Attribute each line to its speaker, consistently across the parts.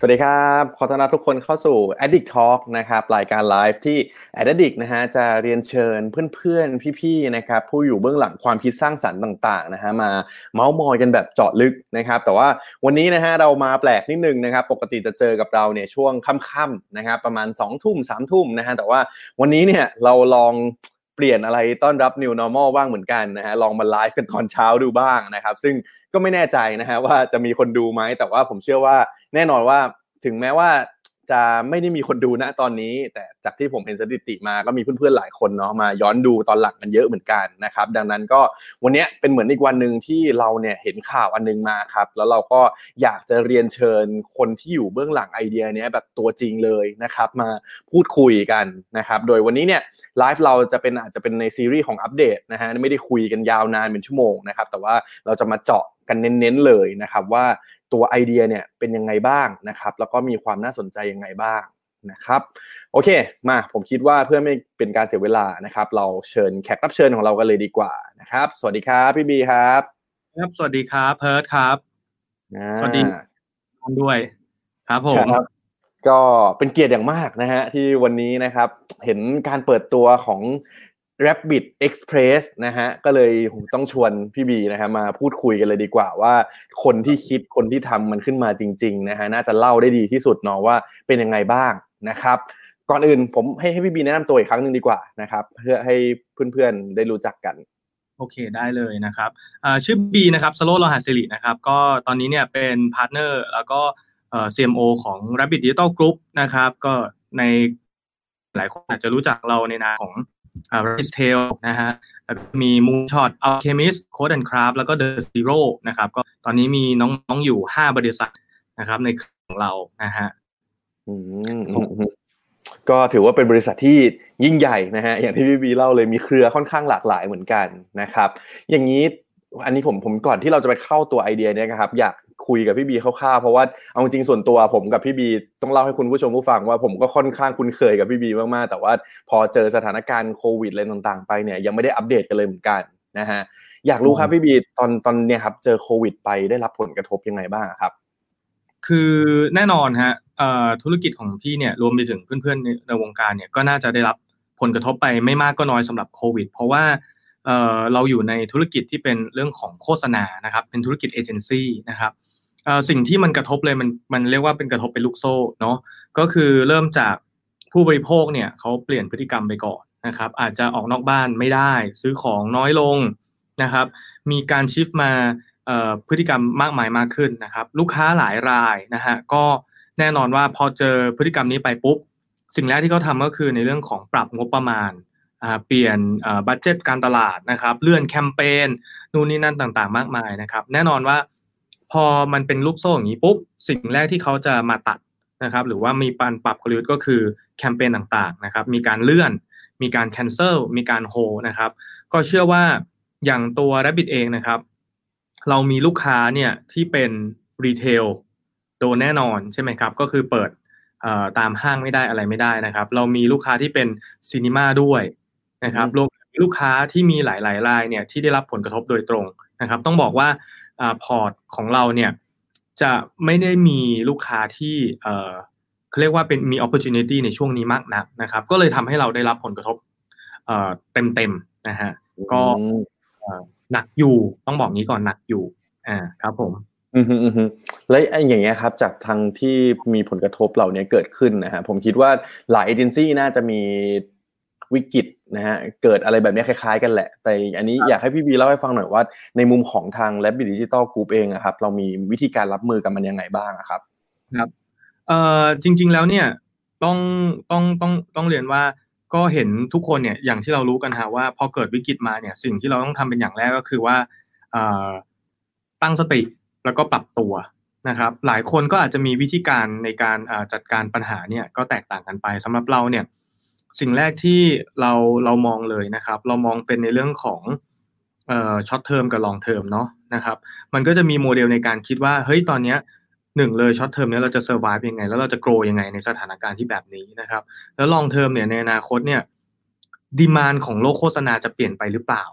Speaker 1: สวัสดีครับ ขอต้อนรับทุกคนเข้าสู่ Addict Talk นะครับรายการไลฟ์ที่ Addict นะฮะจะเรียนเชิญเพื่อนๆ พี่ๆนะครับผู้อยู่เบื้องหลังความคิดสร้างสรรค์ต่างๆนะฮะมาเมาส์มอยกันแบบเจาะลึกนะครับแต่ว่าวันนี้นะฮะเรามาแปลกนิดนึงนะครับปกติจะเจอกับเราเนี่ยช่วงค่ำๆนะครับประมาณ2ทุ่ม3ทุ่มนะฮะแต่ว่าวันนี้เนี่ยเราลองเปลี่ยนอะไรต้อนรับ New Normal บ้างเหมือนกันนะฮะลองมาไลฟ์กันตอนเช้าดูบ้างนะครับซึ่งก็ไม่แน่ใจนะฮะว่าจะมีคนดูไหมแต่ว่าผมเชื่อว่า แน่นอนว่าถึงแม้ว่าจะไม่ได้มีคนดูนะตอนนี้ แต่จากที่ผมเห็นสถิติมาก็มีเพื่อนๆหลายคนเนาะมาย้อนดูตอนหลังกันเยอะเหมือนกันนะครับ ดังนั้นก็วันนี้เป็นเหมือนอีกวันหนึ่งที่เราเนี่ยเห็นข่าวอันนึงมาครับ แล้วเราก็อยากจะเรียนเชิญคนที่อยู่เบื้องหลังไอเดียเนี้ยแบบตัวจริงเลยนะครับ มาพูดคุยกันนะครับ โดยวันนี้เนี่ยไลฟ์เราจะเป็นอาจจะเป็นในซีรีส์ของอัปเดตนะฮะไม่ได้คุยกันยาวนานเป็นชั่วโมงนะครับแต่ว่าเราจะมาเจาะกันเน้นๆเลยนะครับว่า ตัวไอเดียเนี่ยเป็นยังไงบ้างนะครับ แล้วก็มีความน่าสนใจยังไงบ้างนะครับ โอเค มาผมคิดว่าเพื่อไม่เป็นการเสียเวลานะครับ เราเชิญแขกรับเชิญของเรากันเลยดีกว่านะครับ สวัสดีครับพี่บีครับ
Speaker 2: ครับสวัสดีครับเพิร์ดครับ
Speaker 1: อ่า
Speaker 2: สวัสดีด้วยครับผม
Speaker 1: ครับก็เป็นเกียรติอย่างมากนะฮะที่วันนี้นะครับ เห็นการเปิดตัวของ Rabbit Express นะฮะก็เลยต้องชวนพี่บีนะฮะมาพูดคุยกันเลยดีกว่าว่า คนที่คิดคนที่ทำมันขึ้นมาจริงๆนะฮะน่าจะเล่าได้ดีที่สุดเนาะว่าเป็นยังไงบ้างนะครับก่อนอื่นผมให้ให้พี่บีแนะนำตัวอีกครั้งหนึ่งดีกว่านะครับเพื่อให้เพื่อนๆได้รู้จักกัน
Speaker 2: โอเคได้เลยนะครับชื่อบีนะครับสโลโลหะสิรินะครับก็ตอนนี้เนี่ยเป็น partner แล้วก็เอ่อ CMO ของ Rabbit Digital Group นะครับ ก็ในหลายคนอาจจะรู้จักเราในนามของ อ่า Rabbit's Tale นะฮะแล้วมี Moonshot Alchemist Code and Craft แล้วก็ The Zero นะครับก็ตอนนี้มีน้องๆอยู่ 5 บริษัทนะครับในของเรานะฮะ
Speaker 1: ก็ถือว่าเป็นบริษัทที่ยิ่งใหญ่นะฮะอย่างที่พี่บีเล่าเลยมีเครือค่อนข้างหลากหลายเหมือนกันนะครับ อย่างนี้อันนี้ผมผมก่อนที่เราจะไปเข้าตัวไอเดียเนี่ยครับอยาก คุยกับพี่บีคร่าวๆเพราะว่าเอาจริงส่วนตัวผมกับพี่บีต้องเล่าให้คุณผู้ชมผู้ฟังว่าผมก็ค่อนข้างคุ้นเคยกับพี่บีมากๆ แต่ว่าพอเจอสถานการณ์โควิดอะไรต่างๆ ไปเนี่ยยังไม่ได้อัปเดตกันเลยเหมือนกันนะฮะอยากรู้ครับพี่บีตอนตอนเนี่ยครับเจอโควิดไปได้รับผลกระทบยังไงบ้างครับ
Speaker 2: คือแน่นอนฮะเอ่อธุรกิจของพี่เนี่ยรวมไปถึงเพื่อนๆในในวงการเนี่ยก็น่าจะได้รับผลกระทบไปไม่มากก็น้อยสำหรับโควิด เพราะว่าเอ่อเราอยู่ในธุรกิจที่เป็นเรื่องของโฆษณานะครับเป็นธุรกิจเอเจนซี่นะครับเอ่อ สิ่งที่มันกระทบเลยมันมันเรียกว่าเป็นกระทบเป็นลูกโซ่เนาะก็คือเริ่มจากผู้บริโภคเนี่ยเขาเปลี่ยนพฤติกรรมไปก่อนนะครับอาจจะออกนอกบ้านไม่ได้ ซื้อของน้อยลงนะครับ มีการชิฟมาพฤติกรรมมากมายมากขึ้นนะครับ ลูกค้าหลายรายนะฮะก็แน่นอนว่าพอเจอพฤติกรรมนี้ไปปุ๊บ สิ่งแรกที่เขาทำก็คือในเรื่องของปรับงบประมาณเปลี่ยนบัตเจตการตลาดนะครับ เลื่อนแคมเปญนู่นนี่นั่นต่างๆ มากมายนะครับ แน่นอนว่า พอมันเป็นลูกโซ่อย่างนี้ปุ๊บสิ่งแรกที่เขาจะมาตัดนะครับ หรือว่ามีการปรับกลยุทธ์ก็คือแคมเปญต่างๆนะครับ มีการเลื่อน มีการ cancel มีการโฮนะครับ ก็เชื่อว่าอย่างตัว Rabbit เองนะครับ เรามีลูกค้าเนี่ยที่เป็น retail โดนแน่นอนใช่ไหมครับ ก็คือเปิดเอ่อตามห้างไม่ได้อะไรไม่ได้นะครับ เรามีลูกค้าที่เป็น cinema ด้วยนะครับ
Speaker 1: อืม
Speaker 2: รวมถึงลูกค้าที่มีหลายๆรายเนี่ยที่ได้รับผลกระทบโดยตรงนะครับ ต้องบอกว่าอ่า พอร์ตของเราเนี่ยจะไม่ได้มีลูกค้าที่เอ่อเขาเรียกว่าเป็นมี opportunity ในช่วงนี้มากนักนะครับ ก็เลยทำให้เราได้รับผลกระทบเอ่อเต็มๆนะฮะก็
Speaker 1: อืม
Speaker 2: เอ่อหนักอยู่ต้องบอกงี้ก่อนหนักอยู่อ่าครับผม
Speaker 1: อืมฮึอืมฮึแล้วไอ้อย่างเงี้ยครับจากทางที่มีผลกระทบเหล่านี้เกิดขึ้นนะฮะผมคิดว่าหลายเอเจนซี่น่าจะมี วิกฤตนะฮะเกิดอะไรแบบนี้คล้ายๆกันแหละ แต่อันนี้อยากให้พี่บีเล่าให้ฟังหน่อยว่า ในมุมของทาง Lab Digital Group เองอะครับ เรามีวิธีการรับมือกับมันยังไงบ้างอะครับ
Speaker 2: ครับเอ่อจริง ๆแล้วเนี่ยต้องต้องต้องต้องเรียนว่าก็เห็นทุกคนเนี่ยอย่างที่เรารู้กันฮะว่าพอเกิดวิกฤตมาเนี่ยสิ่งที่เราต้องทำเป็นอย่างแรกก็คือว่าเอ่อตั้งสติแล้วก็ปรับตัวนะครับ หลายคนก็อาจจะมีวิธีการในการอ่าจัดการปัญหาเนี่ยก็แตกต่างกันไปสำหรับเราเนี่ย สิ่งแรกที่เราเรามองเลยนะครับ เรามองเป็นในเรื่องของเอ่อ short term กับ long term เนาะนะครับ มันก็จะมีโมเดลในการคิดว่าเฮ้ยตอนเนี้ยหนึ่งเลย short term เนี้ยเราจะเซอร์ไ e ยังไง แล้วเราจะ grow ยังไงในสถานการณ์ที่แบบนี้นะครับ แล้ว long term เนี่ยในอนาคตเนี่ย demand ของโลกโฆษณาจะเปลี่ยนไปหรือเปล่า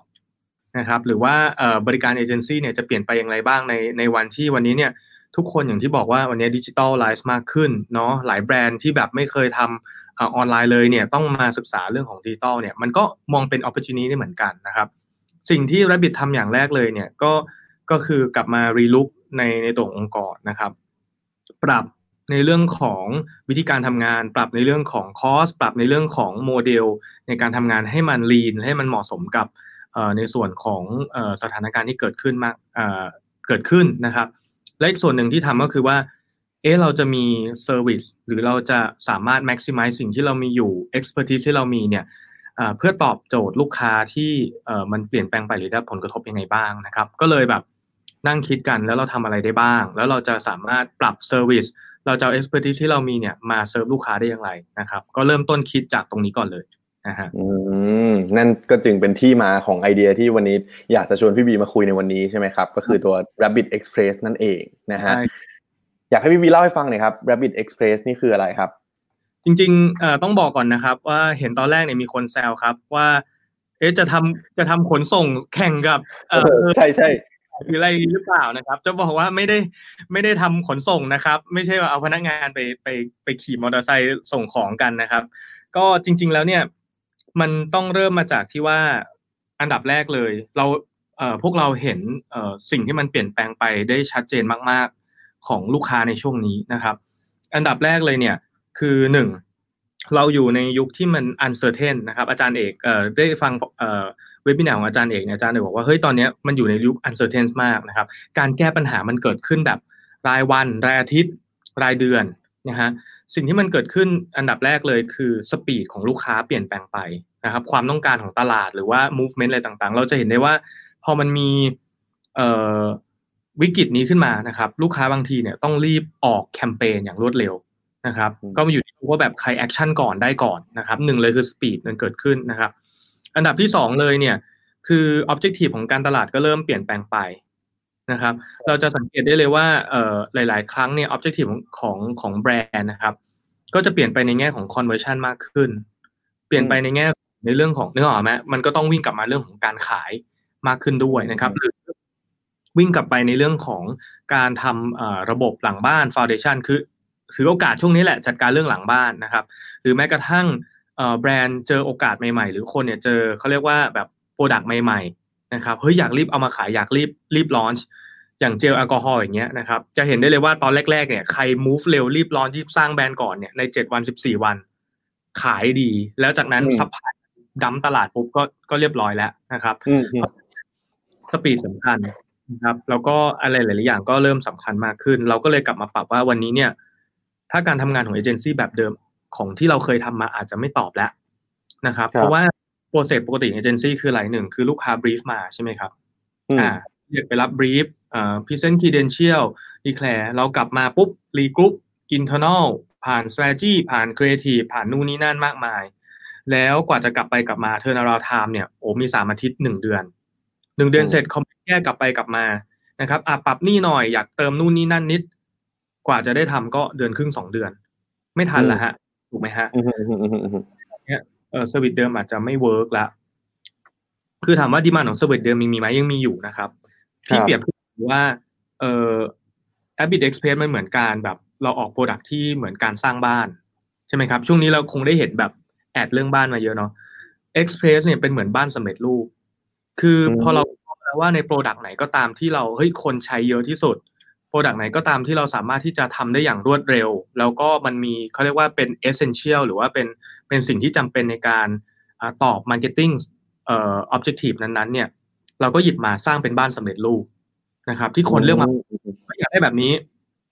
Speaker 2: นะครับ หรือว่าบริการเอเจนซี่เนี่ยจะเปลี่ยนไปอย่างไรบ้างในในวันที่วันนี้เนี่ยทุกคนอย่างที่บอกว่าวันนี้ digitalize มากขึ้นเนาะหลายแบรนด์ที่แบบไม่เคยทำ ออนไลน์เลยเนี่ยต้องมาศึกษาเรื่องของดิจิทัลเนี่ยมันก็มองเป็นโอกาสนี้ได้เหมือนกันนะครับ สิ่งที่ Rabbit ทำอย่างแรกเลยเนี่ยก็ก็คือกลับมา relook ในในตัวองค์กรนะครับ ปรับในเรื่องของวิธีการทำงาน ปรับในเรื่องของ cost ปรับในเรื่องของโมเดล ในการทำงานให้มัน lean ให้มันเหมาะสมกับในส่วนของสถานการณ์ที่เกิดขึ้นมากเกิดขึ้นนะครับ และอีกส่วนหนึ่งที่ทำก็คือว่า เอ๊ะเราจะมี service หรือเราจะสามารถ maximize สิ่งที่เรามีอยู่ expertise ที่เรามีเนี่ยเพื่อตอบโจทย์ลูกค้าที่มันเปลี่ยนแปลงไปหรือได้ผลกระทบยังไงบ้างนะครับ ก็เลยแบบนั่งคิดกันแล้วเราทำอะไรได้บ้าง แล้วเราจะสามารถปรับเซอร์วิสเราจะเอา expertise ที่เรามีเนี่ยมาเซิร์ฟลูกค้าได้อย่างไรนะครับ ก็เริ่มต้นคิดจากตรงนี้ก่อนเลยนะฮะ
Speaker 1: อืมนั่นก็จึงเป็นที่มาของไอเดียที่วันนี้อยากจะชวนพี่บีมาคุยในวันนี้ใช่ไหมครับ ก็คือตัว Rabbit Express นั่นเองนะฮะ อยากให้พี่บีเล่าให้ฟังหน่อยครับ Rabbit Express นี่คืออะไรครับ
Speaker 2: จริงๆต้องบอกก่อนนะครับ ว่าเห็นตอนแรกเนี่ยมีคนแซวครับว่า เอ๊ะจะทำจะทำขนส่งแข่งกับ
Speaker 1: เออใช่ใช่
Speaker 2: หรืออะไรหรือเปล่านะครับ จะบอกว่าไม่ได้ไม่ได้ทำขนส่งนะครับ ไม่ใช่ว่าเอาพนักงานไปไปไปขี่มอเตอร์ไซค์ส่งของกันนะครับ ก็จริง ๆแล้วเนี่ย มันต้องเริ่มมาจากที่ว่าอันดับแรกเลย เราเอ่อพวกเราเห็นเอ่อสิ่งที่มันเปลี่ยนแปลงไปได้ชัดเจนมากๆ ของลูกค้าในช่วงนี้นะครับ อันดับแรกเลยเนี่ยคือหนึ่งเราอยู่ในยุคที่มัน uncertain นนะครับ อาจารย์เอกเอ่อได้ฟังเอ่อเว็บินาของอาจารย์เอกอาจารย์เอกบอกว่าเฮ้ยตอนนี้มันอยู่ในยุค uncertain มากนะครับ การแก้ปัญหามันเกิดขึ้นแบบรายวัน รายอาทิตย์ รายเดือนนะฮะสิ่งที่มันเกิดขึ้นอันดับแรกเลยคือสปีดของลูกค้าเปลี่ยนแปลงไปนะครับ ความต้องการของตลาดหรือว่า movement อะไรต่างๆ เราจะเห็นได้ว่าพอมันมี วิกฤตนี้ขึ้นมานะครับ ลูกค้าบางทีเนี่ยต้องรีบออกแคมเปญอย่างรวดเร็วนะครับ ก็มาอยู่ที่ว่าแบบใคร action ก่อนได้ก่อนนะครับหนึ่งเลยคือ speed มันเกิดขึ้นนะครับ อันดับที่สองเลยเนี่ยคือ objective ของการตลาดก็เริ่มเปลี่ยนแปลงไปนะครับ เราจะสังเกตได้เลยว่าเอ่อหลาย ๆ ครั้งเนี่ย objective ของของแบรนด์นะครับ ก็จะเปลี่ยนไปในแง่ของ conversion มากขึ้น เปลี่ยนไปในแง่ในเรื่องของเนื้อหอมไหมมันก็ต้องวิ่งกลับมาเรื่องของการขายมากขึ้นด้วยนะครับ หรือ วิ่งกลับไปในเรื่องของการทำระบบหลังบ้าน foundation คือถือโอกาสช่วงนี้แหละจัดการเรื่องหลังบ้านนะครับ หรือแม้กระทั่งแบรนด์เจอโอกาสใหม่ๆ หรือคนเนี่ยเจอเขาเรียกว่าแบบ product ใหม่ๆนะครับเฮ้ยอยากรีบเอามาขายอยากรีบรีบ launchอย่างเจลแอลกอฮอล์อย่างเงี้ยนะครับจะเห็นได้เลยว่าตอนแรกๆเนี่ยใคร move เร็วรีบ launch รีบสร้างแบรนด์ก่อนเนี่ยในเจ็ดวันสิบสี่วัน ขายดี แล้วจากนั้น supply dump ตลาดปุ๊บก็ก็เรียบร้อยแล้วนะครับ speed สำคัญ นะครับแล้วก็อะไรหลาย ๆ อย่างก็เริ่มสำคัญมากขึ้น เราก็เลยกลับมาปรับว่าวันนี้เนี่ย ถ้าการทำงานของเอเจนซี่แบบเดิมของที่เราเคยทำมาอาจจะไม่ตอบแล้วนะครับ เพราะว่า process ปกติเอเจนซี่คืออะไรหนึ่งคือลูกค้า brief มาใช่ไหมครับอ่าเรียกไปรับ brief อ่า present credential declare เรากลับมาปุ๊บ regroup internal ผ่าน strategy ผ่านครีเอทีฟผ่านนู่นนี่นั่นมากมาย แล้วกว่าจะกลับไปกลับมา turnaround time เนี่ยโอ้มีสามอาทิตย์หนึ่งเดือนหนึ่งเดือนเสร็จเขา แก้กลับไปกลับมานะครับอะปรับนี่หน่อยอยากเติมนู่นนี่นั่นนิด กว่าจะได้ทำก็เดือนครึ่งสองเดือน ไม่ทันละฮะ ถูกไหมฮะเนี่ยเออ service เดิมอาจจะไม่ work ละคือถามว่า demand ของ service เดิมมีมีไหมยังมีอยู่นะครับพี่เปรียบว่าเออ Rabbit Express มันเหมือนการแบบ เราออก product ที่เหมือนการสร้างบ้าน ใช่ไหมครับ ช่วงนี้เราคงได้เห็นแบบ ad เรื่องบ้านมาเยอะเนาะ Express เนี่ยเป็นเหมือนบ้านสำเร็จรูป คือพอเราแล้ วว่าใน product ไหนก็ตามที่เราเฮ้ยคนใช้เยอะที่สุด product ไหนก็ตามที่เราสามารถที่จะทำได้อย่างรวดเร็ว แล้วก็มันมีเขาเรียกว่าเป็น essential หรือว่าเป็นเป็นสิ่งที่จำเป็นในการตอบ marketing เอ่อ objective นั้นๆ เนี่ย เราก็หยิบมาสร้างเป็นบ้านสำเร็จรูปนะครับ ที่คนเลือกมาอยากได้แบบนี้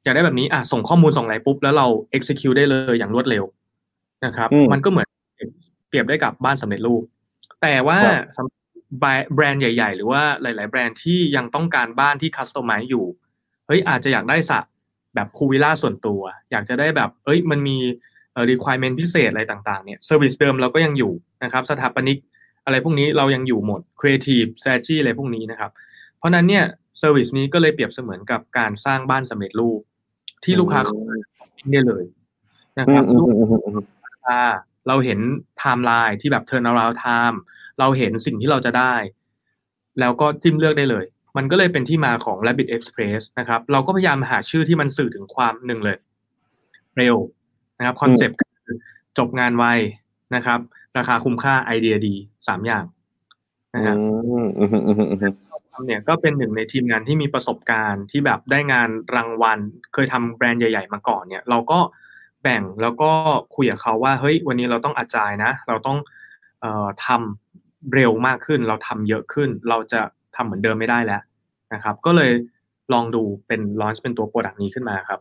Speaker 2: อยากได้แบบนี้อะส่งข้อมูลส่งอะไรปุ๊บ แล้วเรา execute ได้เลยอย่างรวดเร็วนะครับ มันก็เหมือนเปรียบได้กับบ้านสำเร็จรูป แต่ว่า แบรนด์ใหญ่ ๆ หรือว่าหลาย ๆ แบรนด์ที่ยังต้องการบ้านที่คัสตอมไมซ์อยู่เฮ้ยอาจจะอยากได้สระแบบคูวิล่าส่วนตัว อยากจะได้แบบเอ้ยมันมีเอ่อ requirement พิเศษอะไรต่างๆเนี่ย service เดิมเราก็ยังอยู่นะครับสถาปนิกอะไรพวกนี้เรายังอยู่หมด creative strategy อะไรพวกนี้นะครับ เพราะนั้นเนี่ย service นี้ก็เลยเปรียบเสมือนกับการสร้างบ้านสำเร็จรูป ที่ลูกค้าเข้ามาได้เลยนะครับ
Speaker 1: อืมอืมอืมอืม
Speaker 2: ลูกค้าเราเห็นไทม์ไลน์ที่แบบ turn around time เราเห็นสิ่งที่เราจะได้ แล้วก็จิ้มเลือกได้เลย มันก็เลยเป็นที่มาของ Rabbit Express นะครับ เราก็พยายามหาชื่อที่มันสื่อถึงความหนึ่งเลย เร็วนะครับคอนเซปต์คือจบงานไวนะครับ ราคาคุ้มค่าไอเดียดีสามอย่างนะครับเนี่ยก็เป็นหนึ่งในทีมงานที่มีประสบการณ์ที่แบบได้งานรางวัล เคยทำแบรนด์ใหญ่ ๆ มาก่อนเนี่ย เราก็แบ่งแล้วก็คุยกับเขาว่าเฮ้ยวันนี้เราต้องอาจายนะ เราต้องเอ่อทำ เร็วมากขึ้น เราทำเยอะขึ้น เราจะทำเหมือนเดิมไม่ได้แล้วนะครับ ก็เลยลองดูเป็นลอนช์เป็นตัวโปรดักต์นี้ขึ้นมาครับ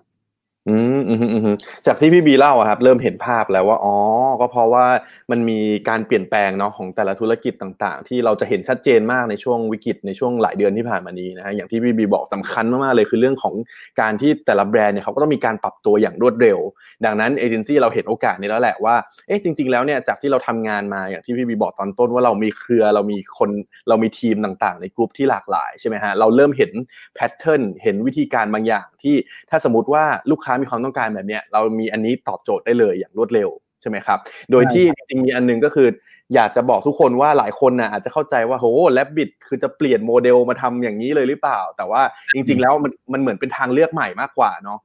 Speaker 1: อืมอืมอืมจากที่พี่บีเล่าอะครับ เริ่มเห็นภาพแล้วว่าอ๋อก็เพราะว่ามันมีการเปลี่ยนแปลงเนาะของแต่ละธุรกิจต่างๆ ที่เราจะเห็นชัดเจนมากในช่วงวิกฤตในช่วงหลายเดือนที่ผ่านมานี้นะฮะอย่างที่พี่บีบอกสำคัญมากๆเลยคือเรื่องของการที่แต่ละแบรนด์เนี่ยเขาก็ต้องมีการปรับตัวอย่างรวดเร็ว ดังนั้นเอเจนซี่เราเห็นโอกาสนี้แล้วแหละว่าเอ๊ะจริง ๆแล้วเนี่ยจากที่เราทำงานมาอย่างที่พี่บีบอกตอนต้นว่าเรามีเครือเรามีคนเรามีทีมต่างๆ ในกลุ่มที่หลากหลายใช่ไหมฮะเราเริ่มเห็น pattern เห็นวิธีการบางอย่าง ที่ถ้าสมมติว่าลูกค้ามีความต้องการแบบเนี้ยเรามีอันนี้ตอบโจทย์ได้เลยอย่างรวดเร็วใช่ไหมครับ โดยที่จริงๆมีอันหนึ่งก็คือ อยากจะบอกทุกคนว่าหลายคนนะอาจจะเข้าใจว่าโห Rabbit คือจะเปลี่ยนโมเดลมาทำอย่างนี้เลยหรือเปล่า แต่ว่าจริง ๆ แล้วมันมันเหมือนเป็นทางเลือกใหม่มากกว่าเนาะ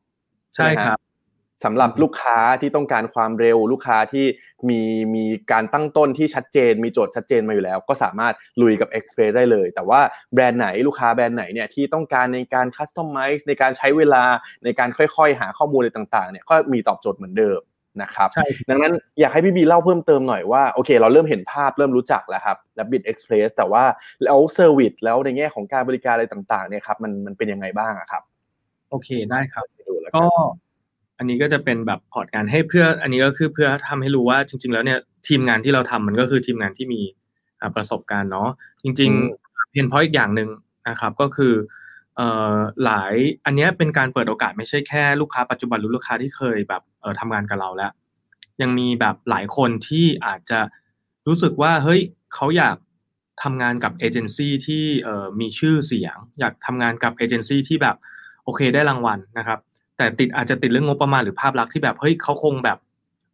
Speaker 2: ใช่ครับ
Speaker 1: สำหรับลูกค้าที่ต้องการความเร็วลูกค้าที่มีมีการตั้งต้นที่ชัดเจน มีโจทย์ชัดเจนมาอยู่แล้ว ก็สามารถลุยกับ Express ได้เลย แต่ว่าแบรนด์ไหนลูกค้าแบรนด์ไหนเนี่ยที่ต้องการในการคัสตอมไมซ์ในการใช้เวลาในการค่อยๆ หาข้อมูลอะไรต่างๆเนี่ยก็มีตอบโจทย์เหมือนเดิมนะครับ
Speaker 2: ใช่
Speaker 1: ดังนั้นอยากให้พี่บีเล่าเพิ่มเติมหน่อยว่าโอเค เราเริ่มเห็นภาพเริ่มรู้จักแล้วครับ Rabbit Express แต่ว่าแล้ว service แล้วในแง่ของการบริการอะไรต่างๆเนี่ยครับมันมันเป็นยังไงบ้างอะครับ
Speaker 2: โอเคได้ครับ
Speaker 1: ไปดูแล้ว
Speaker 2: ก็
Speaker 1: น
Speaker 2: อันนี้ก็จะเป็นแบบ port งานให้เพื่อ อันนี้ก็คือเพื่อทำให้รู้ว่าจริง ๆ แล้วเนี่ยทีมงานที่เราทำมันก็คือทีมงานที่มีประสบการณ์เนาะจริงๆ pain point อีกอย่างหนึ่งนะครับก็คือเอ่อหลายอันนี้เป็นการเปิดโอกาสไม่ใช่แค่ลูกค้าปัจจุบันหรือลูกค้าที่เคยแบบเอ่อทำงานกับเราแล้ว ยังมีแบบหลายคนที่อาจจะรู้สึกว่าเฮ้ยเขาอยากทำงานกับเอเจนซี่ที่เอ่อมีชื่อเสียง อยากทำงานกับเอเจนซี่ที่แบบโอเคได้รางวัลนะครับ แต่ติดอาจจะติดเรื่องงบประมาณหรือภาพลักษณ์ที่แบบเฮ้ยเขาคงแบบ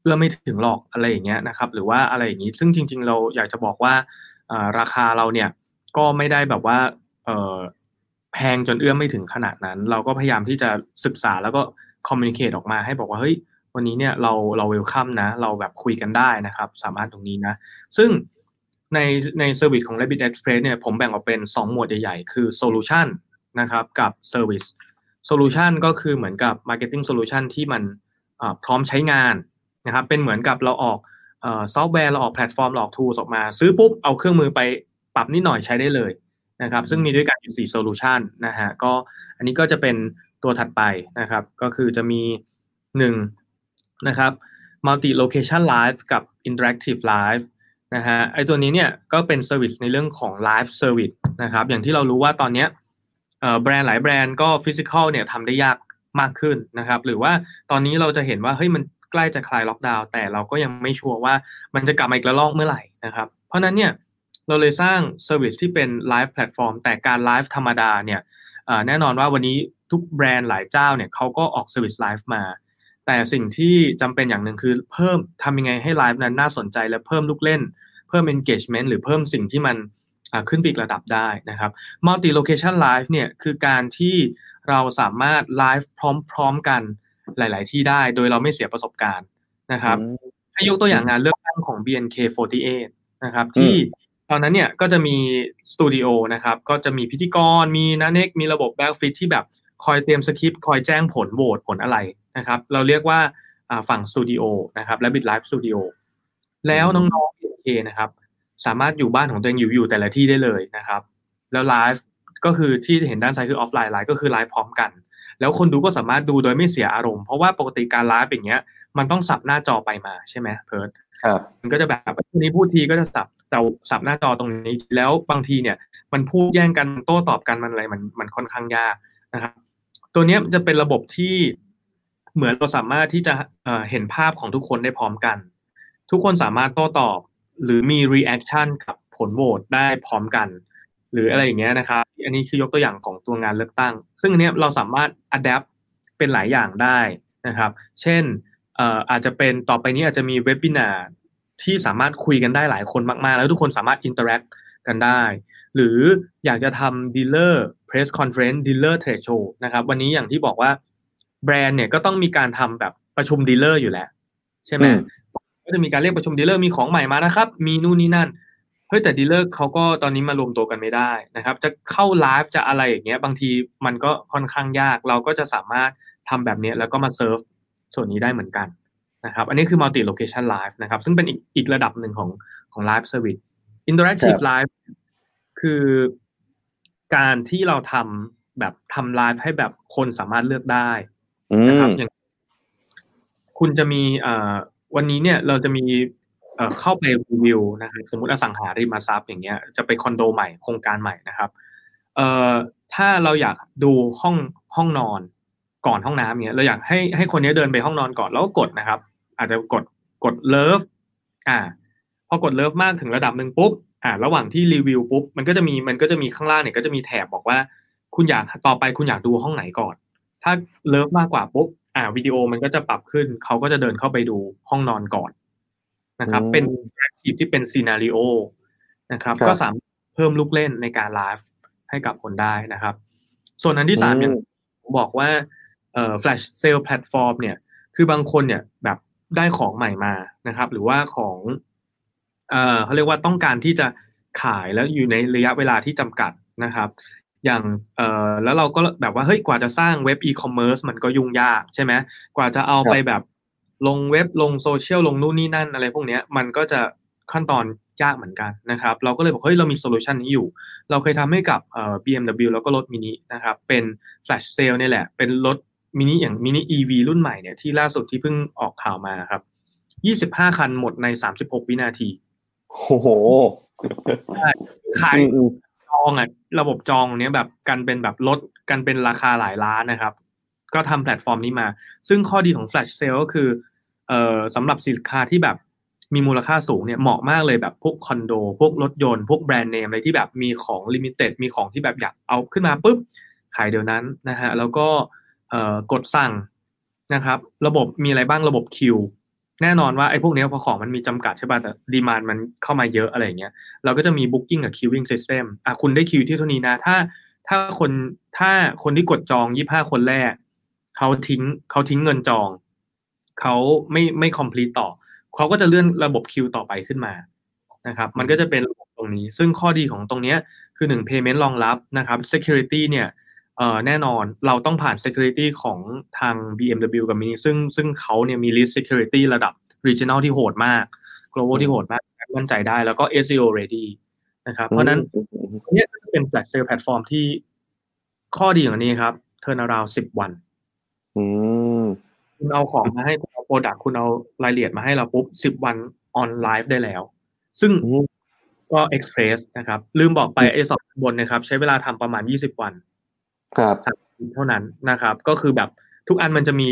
Speaker 2: เอื้อไม่ถึงหรอกอะไรอย่างเงี้ยนะครับ หรือว่าอะไรอย่างนี้ ซึ่งจริง ๆ เราอยากจะบอกว่าราคาเราเนี่ยก็ไม่ได้แบบว่าเแพงจนเอื้อมไม่ถึงขนาดนั้น เราก็พยายามที่จะศึกษาแล้วก็คอมมิ n นิเค e ออกมาให้บอกว่าเฮ้ยวันนี้เนี่ยเราเรา welcome นะ เราแบบคุยกันได้นะครับ สามารถตรงนี้นะ ซึ่งในใน service ของ Rabbit Express เนี่ยผมแบ่งออกเป็น 2 หมวดใหญ่ๆ คือ Solution นะครับกับ Service Solution ก็คือเหมือนกับ Marketing Solution ที่มันพร้อมใช้งานนะครับเป็นเหมือนกับเราออกซอฟต์แวร์เราออกแพลตฟอร์มเราออก tools ออกมา ซื้อปุ๊บเอาเครื่องมือไปปรับนิดหน่อยใช้ได้เลยนะครับซึ่งมีด้วยกันอยู่4 Solution นะฮะก็อันนี้ก็จะเป็นตัวถัดไปนะครับก็คือจะมี1นะครับ Multi Location Live กับ Interactive Live นะฮะไอตัวนี้เนี่ยก็เป็น service ในเรื่องของ Live Service นะครับอย่างที่เรารู้ว่าตอนเนี้ย แบรนด์หลายแบรนด์ก็ physical เนี่ยทำได้ยากมากขึ้นนะครับ หรือว่าตอนนี้เราจะเห็นว่าเฮ้ยมันใกล้จะคลายล็อกดาวน์แต่เราก็ยังไม่ sure ว่ามันจะกลับมาอีกระลอกเมื่อไหร่นะครับ เพราะนั้นเนี่ยเราเลยสร้าง service ที่เป็น live platform แต่การไลฟ์ธรรมดาเนี่ยแน่นอนว่าวันนี้ทุกแบรนด์หลายเจ้าเนี่ยเขาก็ออก service ไลฟ์มา แต่สิ่งที่จำเป็นอย่างหนึ่งคือเพิ่มทำยังไงให้ไลฟ์นั้นน่าสนใจและเพิ่มลูกเล่น เพิ่ม engagement หรือเพิ่มสิ่งที่มัน ขึ้นไปอีกระดับได้นะครับ multi location live เนี่ยคือการที่เราสามารถไลฟ์พร้อมๆกันหลาย ๆ ที่ได้โดยเราไม่เสียประสบการณ์นะครับให้ยกตัวอย่างงานเลือกตั้งของ BNK48 นะครับ
Speaker 1: อืม
Speaker 2: ที่ตอนนั้นเนี่ยก็จะมีสตูดิโอนะครับก็จะมีพิธีกรมีน้าเน็กมีระบบ back feed ที่แบบคอยเตรียมสคริปต์คอยแจ้งผลโหวตผลอะไรนะครับ เราเรียกว่าอ่าฝั่งสตูดิโอนะครับ Rabbit Live Studio แล้วน้องๆ BNK นะครับ สามารถอยู่บ้านของตัวเองอยู่อยู่แต่ละที่ได้เลยนะครับ แล้วไลฟ์ก็คือที่เห็นด้านซ้ายคือ offline live ก็คือไลฟ์พร้อมกัน แล้วคนดูก็สามารถดูโดยไม่เสียอารมณ์เพราะว่าปกติการไลฟ์อย่างเงี้ย มันต้องสับหน้าจอไปมาใช่ไหมเพิร์ด
Speaker 1: ครับ
Speaker 2: มันก็จะแบบทีนี้พูดทีก็จะสับแต่สับหน้าจอตรงนี้ แล้วบางทีเนี่ย มันพูดแย่งกันโต้ตอบกันมันอะไรมันมันค่อนข้างยากนะครับตัวเนี้ยจะเป็นระบบที่เหมือนเราสามารถที่จะเอ่อเห็นภาพของทุกคนได้พร้อมกัน ทุกคนสามารถโต้ตอบ หรือมี reaction กับผลโหวตได้พร้อมกัน หรืออะไรอย่างเงี้ยนะครับ อันนี้คือยกตัวอย่างของตัวงานเลือกตั้ง ซึ่งอันเนี้ยเราสามารถ adapt เป็นหลายอย่างได้นะครับ เช่นเอ่ออาจจะเป็นต่อไปนี้อาจจะมีเว็บ i ินาที่สามารถคุยกันได้หลายคนมากๆ แล้วทุกคนสามารถ interact กันได้ หรืออยากจะทำ dealer press conference dealer trade show นะครับวันนี้อย่างที่บอกว่าแบรนด์เนี่ยก็ต้องมีการทำแบบประชุม dealer อยู่แล้ว ใช่ไหม ก็จะมีการเรียกประชุม dealer มีของใหม่มานะครับ มีนู่นนี่นั่นเฮ้ยแต่ดีลเลอร์เขาก็ตอนนี้มารวมตัวกันไม่ได้นะครับ จะเข้าไลฟ์จะอะไรอย่างเงี้ย บางทีมันก็ค่อนข้างยาก เราก็จะสามารถทำแบบเนี้ยแล้วก็มาเซิร์ฟส่วนนี้ได้เหมือนกันนะครับ อันนี้คือ multi location live นะครับ ซึ่งเป็นอีกอีกระดับหนึ่งของของ live service interactive
Speaker 1: ครับ
Speaker 2: live คือการที่เราทำแบบทำไลฟ์ให้แบบคนสามารถเลือกได้
Speaker 1: อื
Speaker 2: นะครับ
Speaker 1: ม
Speaker 2: อย่างคุณจะมีเอ่อ วันนี้เนี่ยเราจะมีเข้าไปรีวิวนะครับสมมติอสังหาริมทรัพย์อย่างเงี้ยจะไปคอนโดใหม่โครงการใหม่นะครับเอ่อถ้าเราอยากดูห้องห้องนอนก่อนห้องน้ำเงี้ยเราอยากให้ให้คนนี้เดินไปห้องนอนก่อนแล้วก็กดนะครับ อาจจะกดกดเลิฟอ่าพอกดเลิฟมากถึงระดับหนึ่งปุ๊บอ่าระหว่างที่รีวิวปุ๊บมันก็จะมีมันก็จะมีข้างล่างเนี่ยก็จะมีแถบบอกว่า คุณอยากต่อไปคุณอยากดูห้องไหนก่อน ถ้า love มากกว่าปุ๊บ อ่าวิดีโอมันก็จะปรับขึ้น เขาก็จะเดินเข้าไปดูห้องนอนก่อนนะครับ
Speaker 1: อืม
Speaker 2: เป็น active ที่เป็น scenario นะครับ
Speaker 1: ครับ
Speaker 2: ก็สามารถเพิ่มลูกเล่นในการไลฟ์ให้กับคนได้นะครับ ส่วนอันที่สาม
Speaker 1: อืม
Speaker 2: อย่างผมบอกว่าเอ่อ flash sale platform เนี่ย คือบางคนเนี่ยแบบได้ของใหม่มานะครับ หรือว่าของเอ่อเขาเรียกว่าต้องการที่จะขายแล้วอยู่ในระยะเวลาที่จำกัดนะครับ อย่างเอ่อแล้วเราก็แบบว่าเฮ้ยกว่าจะสร้างเว็บอีคอมเมิร์ซมันก็ยุ่งยากใช่ไหมกว่าจะเอาไปแบบลงเว็บลงโซเชียลลงนู่นนี่นั่นอะไรพวกเนี้ยมันก็จะขั้นตอนยากเหมือนกันนะครับ เราก็เลยบอกเฮ้ยเรามี solution นี้อยู่ เราเคยทำให้กับเอ่อ BMW แล้วก็รถมินินะครับเป็น flash sale เนี่ยแหละ เป็นรถมินิอย่างมินิ EV รุ่นใหม่เนี่ยที่ล่าสุดที่เพิ่งออกข่าวมาครับ25คันหมดใน36วินาที
Speaker 1: โอ้โห
Speaker 2: ขาย
Speaker 1: อืมอืม
Speaker 2: จองอะ ระบบจองเนี้ยแบบกันเป็นแบบลดกันเป็นราคาหลายล้านนะครับ ก็ทำแพลตฟอร์มนี้มา ซึ่งข้อดีของ Flash Sale ก็คือเอ่อสำหรับสินค้าที่แบบมีมูลค่าสูงเนี่ยเหมาะมากเลยแบบพวกคอนโด พวกรถยนต์พวกแบรนด์เนมอะไรที่แบบมีของ limited มีของที่แบบอยากเอาขึ้นมาปุ๊บขายเดี๋ยวนั้นนะฮะแล้วก็กดสั่งนะครับ ระบบมีอะไรบ้างระบบคิว แน่นอนว่าไอ้พวกนี้พอของมันมีจำกัดใช่ป่ะแต่ดีมานมันเข้ามาเยอะอะไรเงี้ยเราก็จะมี booking กับ queuing system อะคุณได้คิวที่เท่านี้นะ ถ้าถ้าคนถ้าคนที่กดจองยี่ห้าคนแรกเขาทิ้งเขาทิ้งเงินจองเขาไม่ไม่ complete ต่อเขาก็จะเลื่อนระบบคิวต่อไปขึ้นมานะครับ มันก็จะเป็นระบบตรงนี้ ซึ่งข้อดีของตรงนี้คือหนึ่ง payment รองรับนะครับ security เนี่ย เอ่อแน่นอนเราต้องผ่าน security ของทาง BMW กับ Mini ซึ่งซึ่งเขาเนี่ยมี list security ระดับ regional ที่โหดมาก global ที่โหดมากมั่นใจได้แล้วก็ SEO ready นะครับ เพราะฉะนั้น
Speaker 1: อืมอืมอืม
Speaker 2: เนี่ยจะเป็น flash sale platform ที่ข้อดีของอันนี้ครับ turn around สิบวัน
Speaker 1: อืม
Speaker 2: คุณเอาของมาให้คุณเอาโปรดักคุณเอารายละเอียดมาให้เราปุ๊บสิบวันออนไลฟ์ได้แล้ว ซึ่ง
Speaker 1: อืม
Speaker 2: ก็ express นะครับ ลืมบอกไปไอ้สองบนนะครับ ใช้เวลาทำประมาณยี่สิบวัน
Speaker 1: ครับ
Speaker 2: เท่านั้นนะครับ ก็คือแบบทุกอันมันจะมี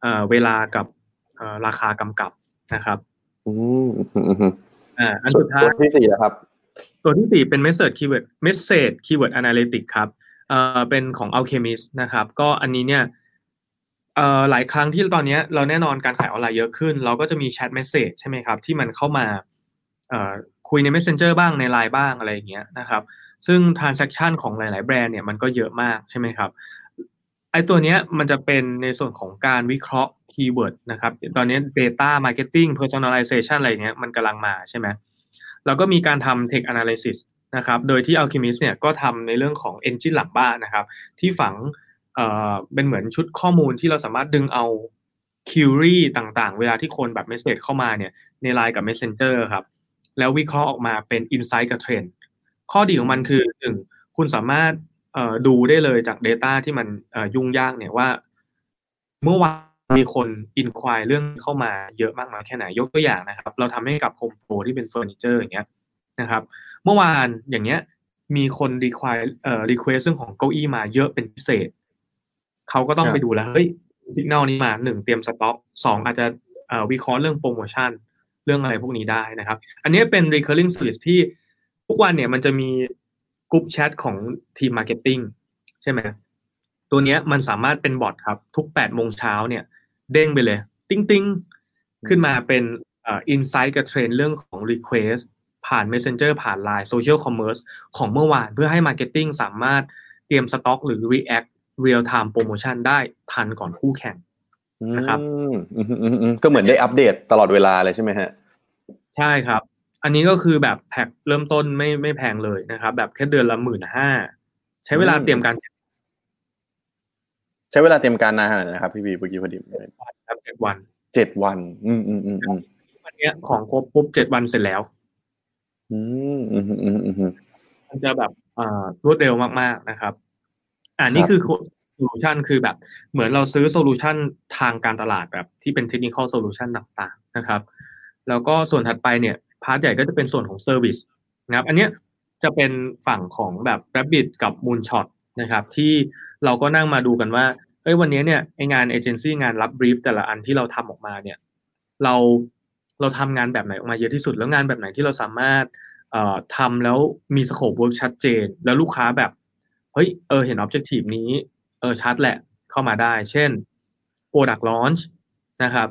Speaker 2: เอ่อเวลากับเอ่อราคากำกับนะครับ
Speaker 1: อืมอืมอืมอืม
Speaker 2: อ่าอัน
Speaker 1: ส่ว
Speaker 2: สุ
Speaker 1: น
Speaker 2: ดท้าย
Speaker 1: ตัวที่สี่นะครับ
Speaker 2: ตัวที่สี่เป็น message keyword message keyword analytics ครับเอ่อเป็นของ Alchemist นะครับ ก็อันนี้เนี่ยเอ่อหลายครั้งที่ตอนเนี้ยเราแน่นอนการขายออนไลน์เยอะขึ้น เราก็จะมีแชท message ใช่ไหมครับ ที่มันเข้ามาเอ่อคุยใน messenger บ้างใน Line บ้างอะไรอย่างเงี้ยนะครับ ซึ่ง transaction ของหลาย ๆ แบรนด์เนี่ยมันก็เยอะมากใช่ไหมครับไอตัวเนี้ยมันจะเป็นในส่วนของการวิเคราะห์ keyword นะครับตอนนี้ data marketing personalization อะไรเงี้ยมันกำลังมาใช่ไหมแล้วก็มีการทำ text analysis นะครับโดยที่ Alchemist เนี่ยก็ทำในเรื่องของ engine หลังบ้านนะครับ ที่ฝังเอ่อเป็นเหมือนชุดข้อมูลที่เราสามารถดึงเอา query ต่าง ๆ เวลาที่คนแบบ message เข้ามาเนี่ยใน Line กับ Messenger ครับแล้ววิเคราะห์ออกมาเป็น insight กับ trend ข้อดีของมันคือหนึ่งคุณสามารถเอ่อดูได้เลยจาก Data ที่มันเอ่อยุ่งยากเนี่ยว่า เมื่อวานมีคน inquire เรื่องเข้ามาเยอะมากน้อยแค่ไหนยกตัวอย่างนะครับ เราทำให้กับ Home Pro ที่เป็นเฟอร์นิเจอร์อย่างเงี้ยนะครับ เมื่อวานอย่างเงี้ย มีคน require เอ่อ request เรื่องของเก้าอี้มาเยอะเป็นพิเศษ เขาก็ต้อง
Speaker 1: ครับ
Speaker 2: ไปดูแล้วเฮ้ย signal นี้มาหนึ่งเตรียมสต็อกสองอาจจะเอ่อวิเคราะห์เรื่องโปรโมชั่น เรื่องอะไรพวกนี้ได้นะครับ อันนี้เป็น recurring service ที่ ทุกวันเนี่ยมันจะมีกลุ่มแชทของทีม marketing ใช่ไหมตัวเนี้ยมันสามารถเป็นบอทครับ ทุกแปดโมงเช้าเนี่ย เด้งไปเลย ติ้งติ้งขึ้นมาเป็นเอ่อ insight กับเทรนเรื่องของ Request ผ่าน Messenger ผ่าน Line Social Commerce ของเมื่อวานเพื่อให้ Marketing สามารถเตรียมสต็อกหรือ React Real Time Promotion ได้ทันก่อนคู่แข่งนะครับ
Speaker 1: อืมอืมอืมอืมก็เหมือนได้อัปเดตตลอดเวลาเลยใช่ไหมฮะ
Speaker 2: ใช่ครับ อันนี้ก็คือแบบแพ็คเริ่มต้นไม่ไม่แพงเลยนะครับ แบบแค่เดือนละหมื่นห้าใช้เวลา
Speaker 1: อืม
Speaker 2: เตรียมการ
Speaker 1: ใช้เวลาเตรียมการนานขนาดไหนนะครับพี่บีเมื่อกี้พอดี
Speaker 2: ครับเจ็ดวัน
Speaker 1: เจ็ดวัน อืมอืมอืมอืม
Speaker 2: วันเนี้ยของครบปุ๊บเจ็ดวันเสร็จแล้ว
Speaker 1: อืมอืมอืมอืมอืม
Speaker 2: มันจะแบบเอ่อรวดเร็วมากๆนะครับ อ่านี่คือ solution คือแบบ เหมือนเราซื้อ solution ทางการตลาดแบบที่เป็น technical solution ต่างๆนะครับ แล้วก็ส่วนถัดไปเนี่ย part ใหญ่ก็จะเป็นส่วนของ service นะครับอันเนี้ยจะเป็นฝั่งของแบบ Rabbit กับ Moonshot นะครับที่เราก็นั่งมาดูกันว่าเอ้ยวันนี้เนี่ยไองานเอเจนซี่งานรับ brief แต่ละอันที่เราทำออกมาเนี่ยเราเราทำงานแบบไหนออกมาเยอะที่สุดแล้วงานแบบไหนที่เราสามารถเอ่อทำแล้วมี scope work ชัดเจน แล้วลูกค้าแบบเฮ้ยเออเห็น objective นี้เออชัดแหละเข้ามาได้ เช่น Product Launch นะครับ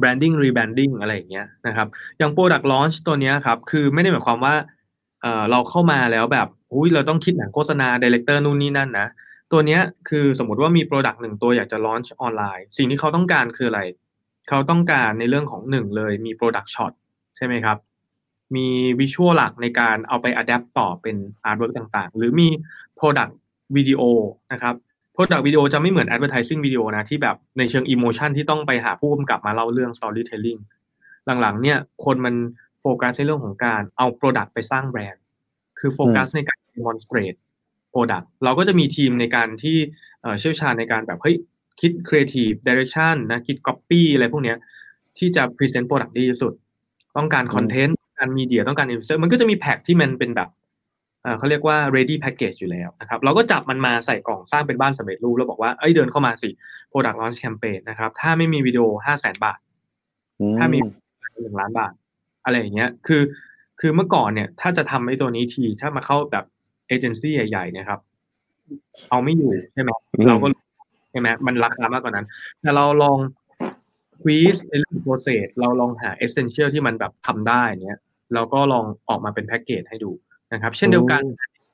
Speaker 2: Branding Rebranding อะไรอย่างเงี้ยนะครับอย่าง Product Launch ตัวเนี้ยครับคือไม่ได้หมายความว่าเออเราเข้ามาแล้วแบบอุ้ยเราต้องคิดหนังโฆษณา director นู่นนี่นั่นนะตัวเนี้ยคือสมมติว่ามี Product หนึ่งตัวอยากจะ launch ออนไลน์ สิ่งที่เขาต้องการคืออะไร เขาต้องการในเรื่องของหนึ่งเลยมี Product Shot ใช่ไหมครับ มีวิชวลหลักในการเอาไป adapt ต่อเป็น artwork ต่างๆ หรือมี Product Video นะครับ Product Video จะไม่เหมือน Advertising Video นะที่แบบในเชิง Emotion ที่ต้องไปหาผู้กำกับมาเล่าเรื่อง Storytelling หลังๆ เนี่ยคนมันโฟกัสในเรื่องของการเอา Product ไปสร้างแบรนด์ คือโฟกัสในการ demonstrate Product เราก็จะมีทีมในการที่เชี่ยวชาญในการแบบเฮ้ยคิด Creative Direction นะคิด Copy อะไรพวกเนี้ยที่จะ Present Product ดีที่สุด ต้องการ Content ต้องการ Media ต้องการ Influencer มันก็จะมีแพ็กที่มันเป็นแบบ เอ่อเขาเรียกว่า ready package อยู่แล้วนะครับเราก็จับมันมาใส่กล่องสร้างเป็นบ้านสำเร็จรูปแล้วบอกว่าเอ้ยเดินเข้ามาสิ Product Launch Campaign นะครับ ถ้าไม่มีวิดีโอ5 0 0 0 0 0บาท ถ้ามีหนึ่งล้านบาท อะไรอย่างเงี้ยคือ คือเมื่อก่อนเนี่ย ถ้าจะทำไอ้ตัวนี้ทีถ้ามาเข้าแบบเอเจนซี่ใหญ่ๆเนี่ยครับ เอาไม่อยู่ใช่ไหม
Speaker 1: อืม
Speaker 2: เราก็ใช่ไหมมันราคามากกว่านั้น แต่เราลอง squeeze ในเรื่อง process เราลองหา essential ที่มันแบบทำได้เนี่ยเราก็ลองออกมาเป็นแพ็กเกจให้ดู นะครับ เช่นเดียวกัน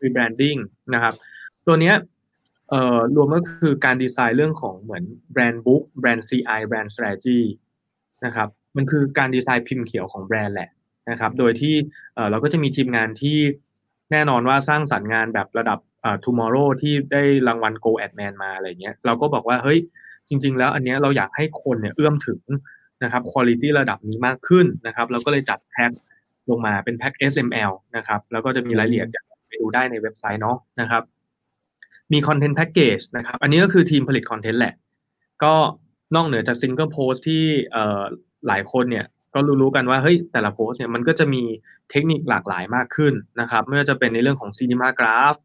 Speaker 2: rebranding นะครับ ตัวเนี้ยเอ่อรวมก็คือการดีไซน์เรื่องของเหมือนแบรนด์บุ๊กแบรนด์ CI แบรนด์ strategy นะครับ มันคือการดีไซน์พิมพ์เขียวของแบรนด์แหละนะครับ โดยที่เอ่อเราก็จะมีทีมงานที่แน่นอนว่าสร้างสรรค์งานแบบระดับเอ่อ tomorrow ที่ได้รางวัล go ad man มาอะไรเงี้ย เราก็บอกว่าเฮ้ยจริง ๆ แล้วอันเนี้ยเราอยากให้คนเนี่ยเอื้อมถึงนะครับ quality ระดับนี้มากขึ้นนะครับ เราก็เลยจัดแพ็ค ลงมาเป็นแพ็ค SML นะครับ แล้วก็จะมีรายละเอียดอยากไปดูได้ในเว็บไซต์เนาะนะครับ มี content package นะครับ อันนี้ก็คือทีมผลิตคอนเทนต์แหละ ก็นอกเหนือจาก single post ที่เอ่อหลายคนเนี่ยก็รู้ๆกันว่าเฮ้ยแต่ละโพสเนี่ยมันก็จะมีเทคนิคหลากหลายมากขึ้นนะครับไม่ว่าจะเป็นในเรื่องของ Cinemagraph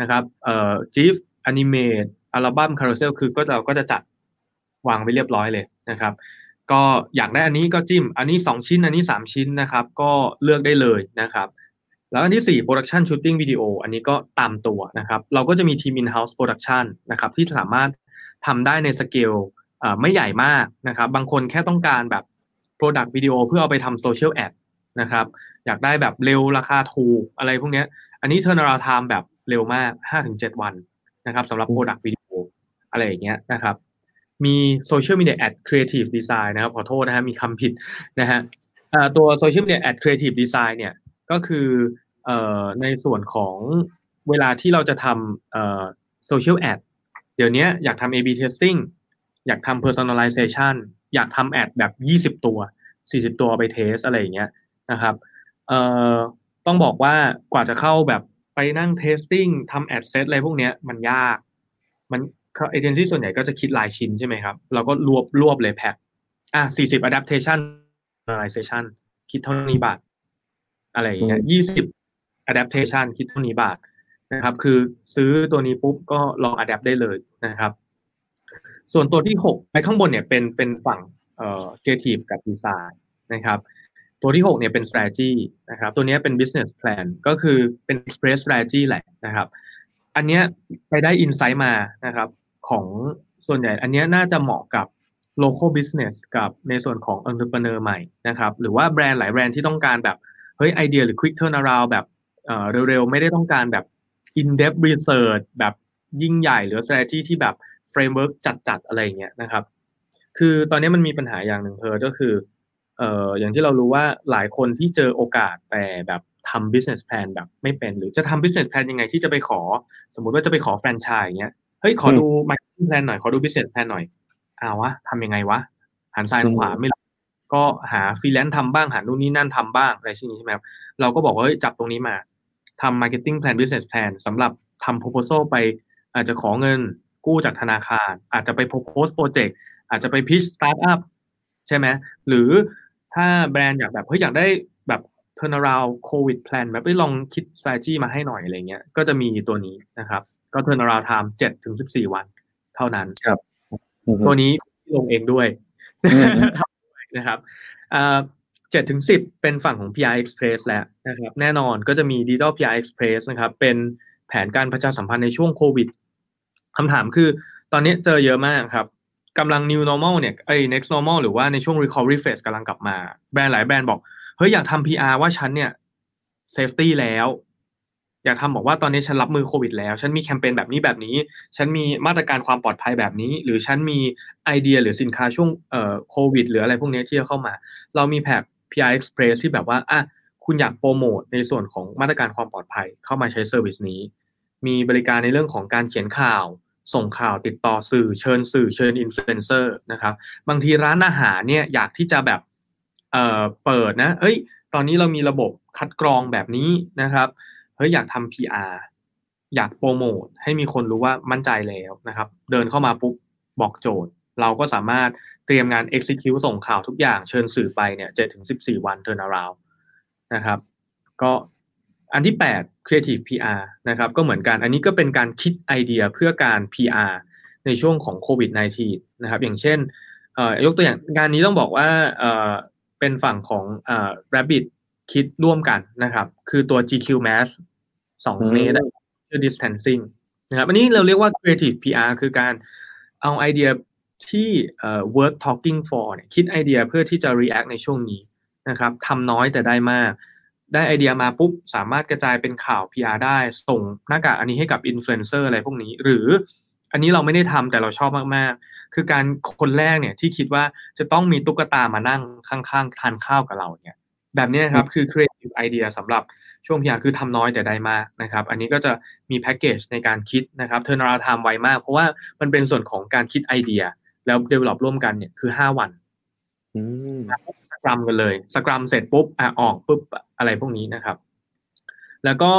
Speaker 2: นะครับเอ่อ GIF Animate Album Carousel คือก็เราก็จะจัดวางไว้เรียบร้อยเลยนะครับ ก็อยากได้อันนี้ก็จิ้ม อันนี้ 2 ชิ้น อันนี้ 3 ชิ้นนะครับ ก็เลือกได้เลยนะครับ แล้วอันที่4 Production Shooting Video อันนี้ก็ตามตัวนะครับ เราก็จะมีทีม In-house Production นะครับ ที่สามารถทำได้ในสเกลไม่ใหญ่มากนะครับ บางคนแค่ต้องการแบบ Product Video เพื่อเอาไปทำ Social Ad นะครับ อยากได้แบบเร็วราคาถูกอะไรพวกนี้ อันนี้ turnaround time แบบเร็วมาก 5-7 วันนะครับสำหรับ Product Video อะไรอย่างเงี้ยนะครับ มี Social Media Ad Creative Design นะครับขอโทษนะฮะมีคำผิดนะฮะเอ่อตัว Social Media Ad Creative Design เนี่ยก็คืออในส่วนของเวลาที่เราจะทำเอ่อ Social Ad เดี๋ยวนี้อยากทำ A/B testing อยากทำ personalization อยากทำแอดแบบ 20 ตัว 40 ตัวไปเทสอะไรอย่างเงี้ยนะครับต้องบอกว่ากว่าจะเข้าแบบไปนั่ง testing ทำแอดเซตอะไรพวกเนี้ยมันยาก มัน เอเจนซี่ส่วนใหญ่ก็จะคิดรายชิ้นใช่ไหมครับ เราก็รวบรวบเลยแพ็คอะ40 adaptation personalization คิดเท่านี้บาท อะไรอย่างเงี้ย20 adaptation คิดเท่านี้บาทนะครับ คือซื้อตัวนี้ปุ๊บก็ลอง adapt ได้เลยนะครับ ส่วนตัวที่6ไปข้างบนเนี่ยเป็นเป็นฝั่งเอ่อ creative กับ design นะครับ ตัวที่6เนี่ยเป็น strategy นะครับ ตัวนี้เป็น business plan ก็คือเป็น express strategy แหละนะครับ อันเนี้ยไปได้อินไซต์มานะครับ ของส่วนใหญ่ อันนี้น่าจะเหมาะกับ local business กับในส่วนของ entrepreneur ใหม่นะครับ หรือว่าแบรนด์หลายแบรนด์ที่ต้องการแบบเฮ้ยไอเดียหรือ quick turnaround แบบเอ่อเร็วๆ ไม่ได้ต้องการแบบ in depth research แบบยิ่งใหญ่หรือ strategy ที่แบบ framework จัดๆ อะไรเงี้ยนะครับ คือตอนนี้มันมีปัญหาอย่างหนึ่งเพอก็คือเอ่ออย่างที่เรารู้ว่าหลายคนที่เจอโอกาสแต่แบบทำ business plan แบบไม่เป็น หรือจะทำ business plan ยังไงที่จะไปขอ สมมุติว่าจะไปขอแฟรนไชส์เงี้ย เฮ้ยขอดู marketing plan หน่อยขอดู business plan หน่อยอ้าววะทำยังไงวะหันซ้ายหันขวาไม่รู้ก็หาฟรีแลนซ์ทำบ้างหานู่นนี่นั่นทำบ้างอะไรเช่นนี้ใช่ไหมครับเราก็บอกว่าเฮ้ยจับตรงนี้มาทำ marketing plan business plan สำหรับทำ proposal ไปอาจจะขอเงินกู้จากธนาคาร อาจจะไป propose project อาจจะไป pitch startup ใช่ไหมหรือถ้าแบรนด์อยากแบบเฮ้ยอยากได้แบบ turnaround covid plan แบบเอ้ยลองคิด strategy มาให้หน่อยอะไรเงี้ยก็จะมีตัวนี้นะครับ ก็ turnaround time 7ถึง14วันเท่านั้น
Speaker 1: ครับ
Speaker 2: ตัวนี้ลงเองด้วย
Speaker 1: อืม
Speaker 2: ทำด้วยนะครับเจ็ดถึงสิบเป็นฝั่งของ PR Express แล้วนะครับแน่นอนก็จะมี Digital PR Express นะครับ เป็นแผนการประชาสัมพันธ์ในช่วงโควิดคำถามคือตอนนี้เจอเยอะมากครับกำลัง new normal เนี่ยไอ้ next normal หรือว่าในช่วง recovery phase กำลังกลับมา แบรนด์หลายแบรนด์บอก เฮ้ย อยากทำ PR ว่าฉันเนี่ย safety แล้ว อยากทำบอกว่าตอนนี้ฉันรับมือโควิดแล้วฉันมีแคมเปญแบบนี้แบบนี้ ฉันมีมาตรการความปลอดภัยแบบนี้ หรือฉันมีไอเดียหรือสินค้าช่วงเอ่อโควิดหรืออะไรพวกนี้ที่จะเข้ามา เรามี pack PR Express ที่แบบว่าอะคุณอยากโปรโมทในส่วนของมาตรการความปลอดภัยเข้ามาใช้ service นี้ มีบริการในเรื่องของการเขียนข่าว ส่งข่าวติดต่อสื่อเชิญสื่อเชิญอินฟลูเอนเซอร์นะครับบางทีร้านอาหารเนี่ยอยากที่จะแบบเอ่อเปิดนะเอ้ย ตอนนี้เรามีระบบคัดกรองแบบนี้นะครับ เฮ้ยอยากทำ PR อยากโปรโมทให้มีคนรู้ว่ามั่นใจแล้วนะครับ เดินเข้ามาปุ๊บบอกโจทย์ เราก็สามารถเตรียมงาน execute ส่งข่าวทุกอย่างเชิญสื่อไปเนี่ยเจ็ดถึงสิบสี่วัน turn around นะครับ ก็อันที่ 8 creative PR นะครับ ก็เหมือนกันอันนี้ก็เป็นการคิดไอเดียเพื่อการ PR ในช่วงของโควิด -19 นะครับ อย่างเช่นเอ่อยกตัวอย่างงานนี้ต้องบอกว่าเป็นฝั่งของ Rabbit คิดร่วมกันนะครับ คือตัว GQ Mass 2เมตรชื่อ distancing นะครับ อันนี้เราเรียกว่า creative PR คือการเอาไอเดียที่เอ่อ worth talking for เนี่ยคิดไอเดียเพื่อที่จะ react ในช่วงนี้นะครับทำน้อยแต่ได้มาก ได้ไอเดียมาปุ๊บ สามารถกระจายเป็นข่าว PR ได้ ส่งหน้ากากอันนี้ให้กับอินฟลูเอนเซอร์อะไรพวกนี้ หรืออันนี้เราไม่ได้ทำแต่เราชอบมาก ๆ คือการคนแรกเนี่ยที่คิดว่าจะต้องมีตุ๊กตามานั่งข้าง ๆ ทานข้าวกับเราเนี่ย แบบนี้ครับคือ creative idea สำหรับช่วง PR คือทำน้อยแต่ได้มากนะครับอันนี้ก็จะมีแพ็กเกจในการคิดนะครับ turnaround time ไวมาก เพราะว่ามันเป็นส่วนของการคิดไอเดีย แล้ว develop ร่วมกันเนี่ยคือ5วัน
Speaker 1: อืม
Speaker 2: scrum กันเลย scrum เสร็จปุ๊บอะออกปุ๊บอะไรพวกนี้นะครับ แล้วก็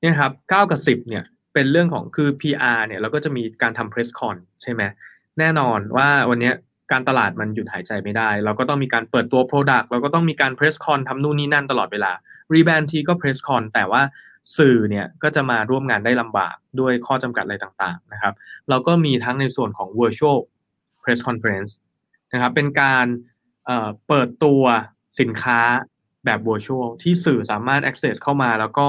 Speaker 2: เนี่ยครับ9กับ10เนี่ยเป็นเรื่องของคือ PR เนี่ยเราก็จะมีการทำ press con ใช่ไหมแน่นอนว่าวันเนี้ย การตลาดมันหยุดหายใจไม่ได้ เราก็ต้องมีการเปิดตัว Product เราก็ต้องมีการ press con ทำนู่นนี่นั่นตลอดเวลารีแบรนด์ทีก็ press con แต่ว่าสื่อเนี่ยก็จะมาร่วมงานได้ลำบากด้วยข้อจำกัดอะไรต่างๆนะครับเราก็มีทั้งในส่วนของ virtual press conference นะครับเป็นการเเปิดตัวสินค้าแบบ virtual ที่สื่อสามารถ access เข้ามา แล้วก็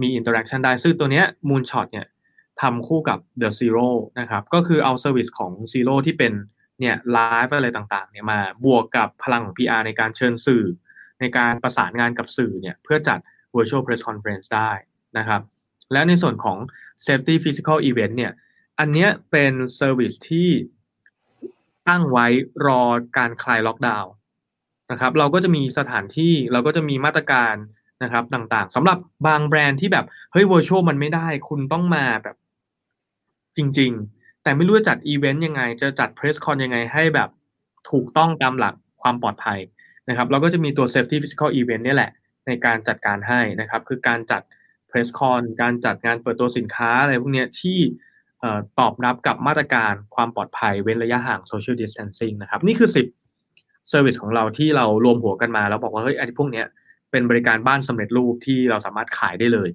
Speaker 2: มี interaction ได้ซึ่งตัวเนี้ย Moonshot เนี่ยทำคู่กับ The Zero นะครับก็คือเอา service ของ Zero ที่เป็น เนี่ยไลฟ์อะไรต่างๆเนี่ยมาบวกกับพลังของ PR ในการเชิญสื่อ ในการประสานงานกับสื่อเนี่ยเพื่อจัด virtual press conference ได้นะครับ และในส่วนของ safety physical event เนี่ยอันเนี้ยเป็น service ที่ตั้งไว้รอการคลายล็อกดาวน์นะครับ เราก็จะมีสถานที่เราก็จะมีมาตรการนะครับต่างๆสำหรับบางแบรนด์ที่แบบเฮ้ย virtual มันไม่ได้ คุณต้องมาแบบจริง ๆ แต่ไม่รู้จะจัดอีเวนต์ยังไง จะจัด press con ยังไงให้แบบถูกต้องตามหลักความปลอดภัยนะครับเราก็จะมีตัว safety physical event เนี่ยแหละ ในการจัดการให้นะครับ คือการจัด press con การจัดงานเปิดตัวสินค้าอะไรพวกนี้ที่ตอบรับกับมาตรการความปลอดภัยเว้นระยะห่าง social distancing นะครับ นี่คือ 10 service ของเราที่เรารวมหัวกันมา แล้วบอกว่า เฮ้ยไอ้พวกนี้เป็นบริการบ้านสำเร็จรูปที่เราสามารถขายได้เลย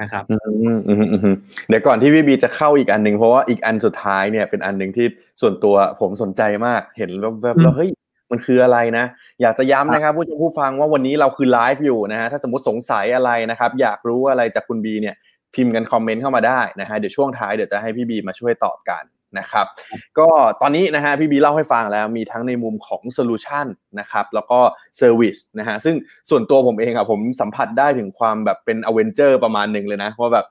Speaker 2: นะครับ
Speaker 1: อืมอืมอืมอืมเดี๋ยวก่อนที่พี่บีจะเข้าอีกอันหนึ่งเพราะว่าอีกอันสุดท้ายเนี่ยเป็นอันหนึ่งที่ส่วนตัวผมสนใจมากเห็นแวบๆแล้วเฮ้ยมันคืออะไรนะ อยากจะย้ำนะครับผู้ชมผู้ฟังว่าวันนี้เราคือไลฟ์อยู่นะฮะถ้าสมมติสงสัยอะไรนะครับ อยากรู้อะไรจากคุณบีเนี่ยพิมพ์กัน comment เข้ามาได้นะฮะเดี๋ยวช่วงท้ายเดี๋ยวจะให้พี่บีมาช่วยตอบกัน นะครับ ก็ตอนนี้นะฮะพี่บีเล่าให้ฟังแล้วมีทั้งในมุมของ solution นะครับแล้วก็ service นะฮะซึ่งส่วนตัวผมเองอะผมสัมผัสได้ถึงความแบบเป็น Avenger ประมาณหนึ่งเลยนะว่าแบบ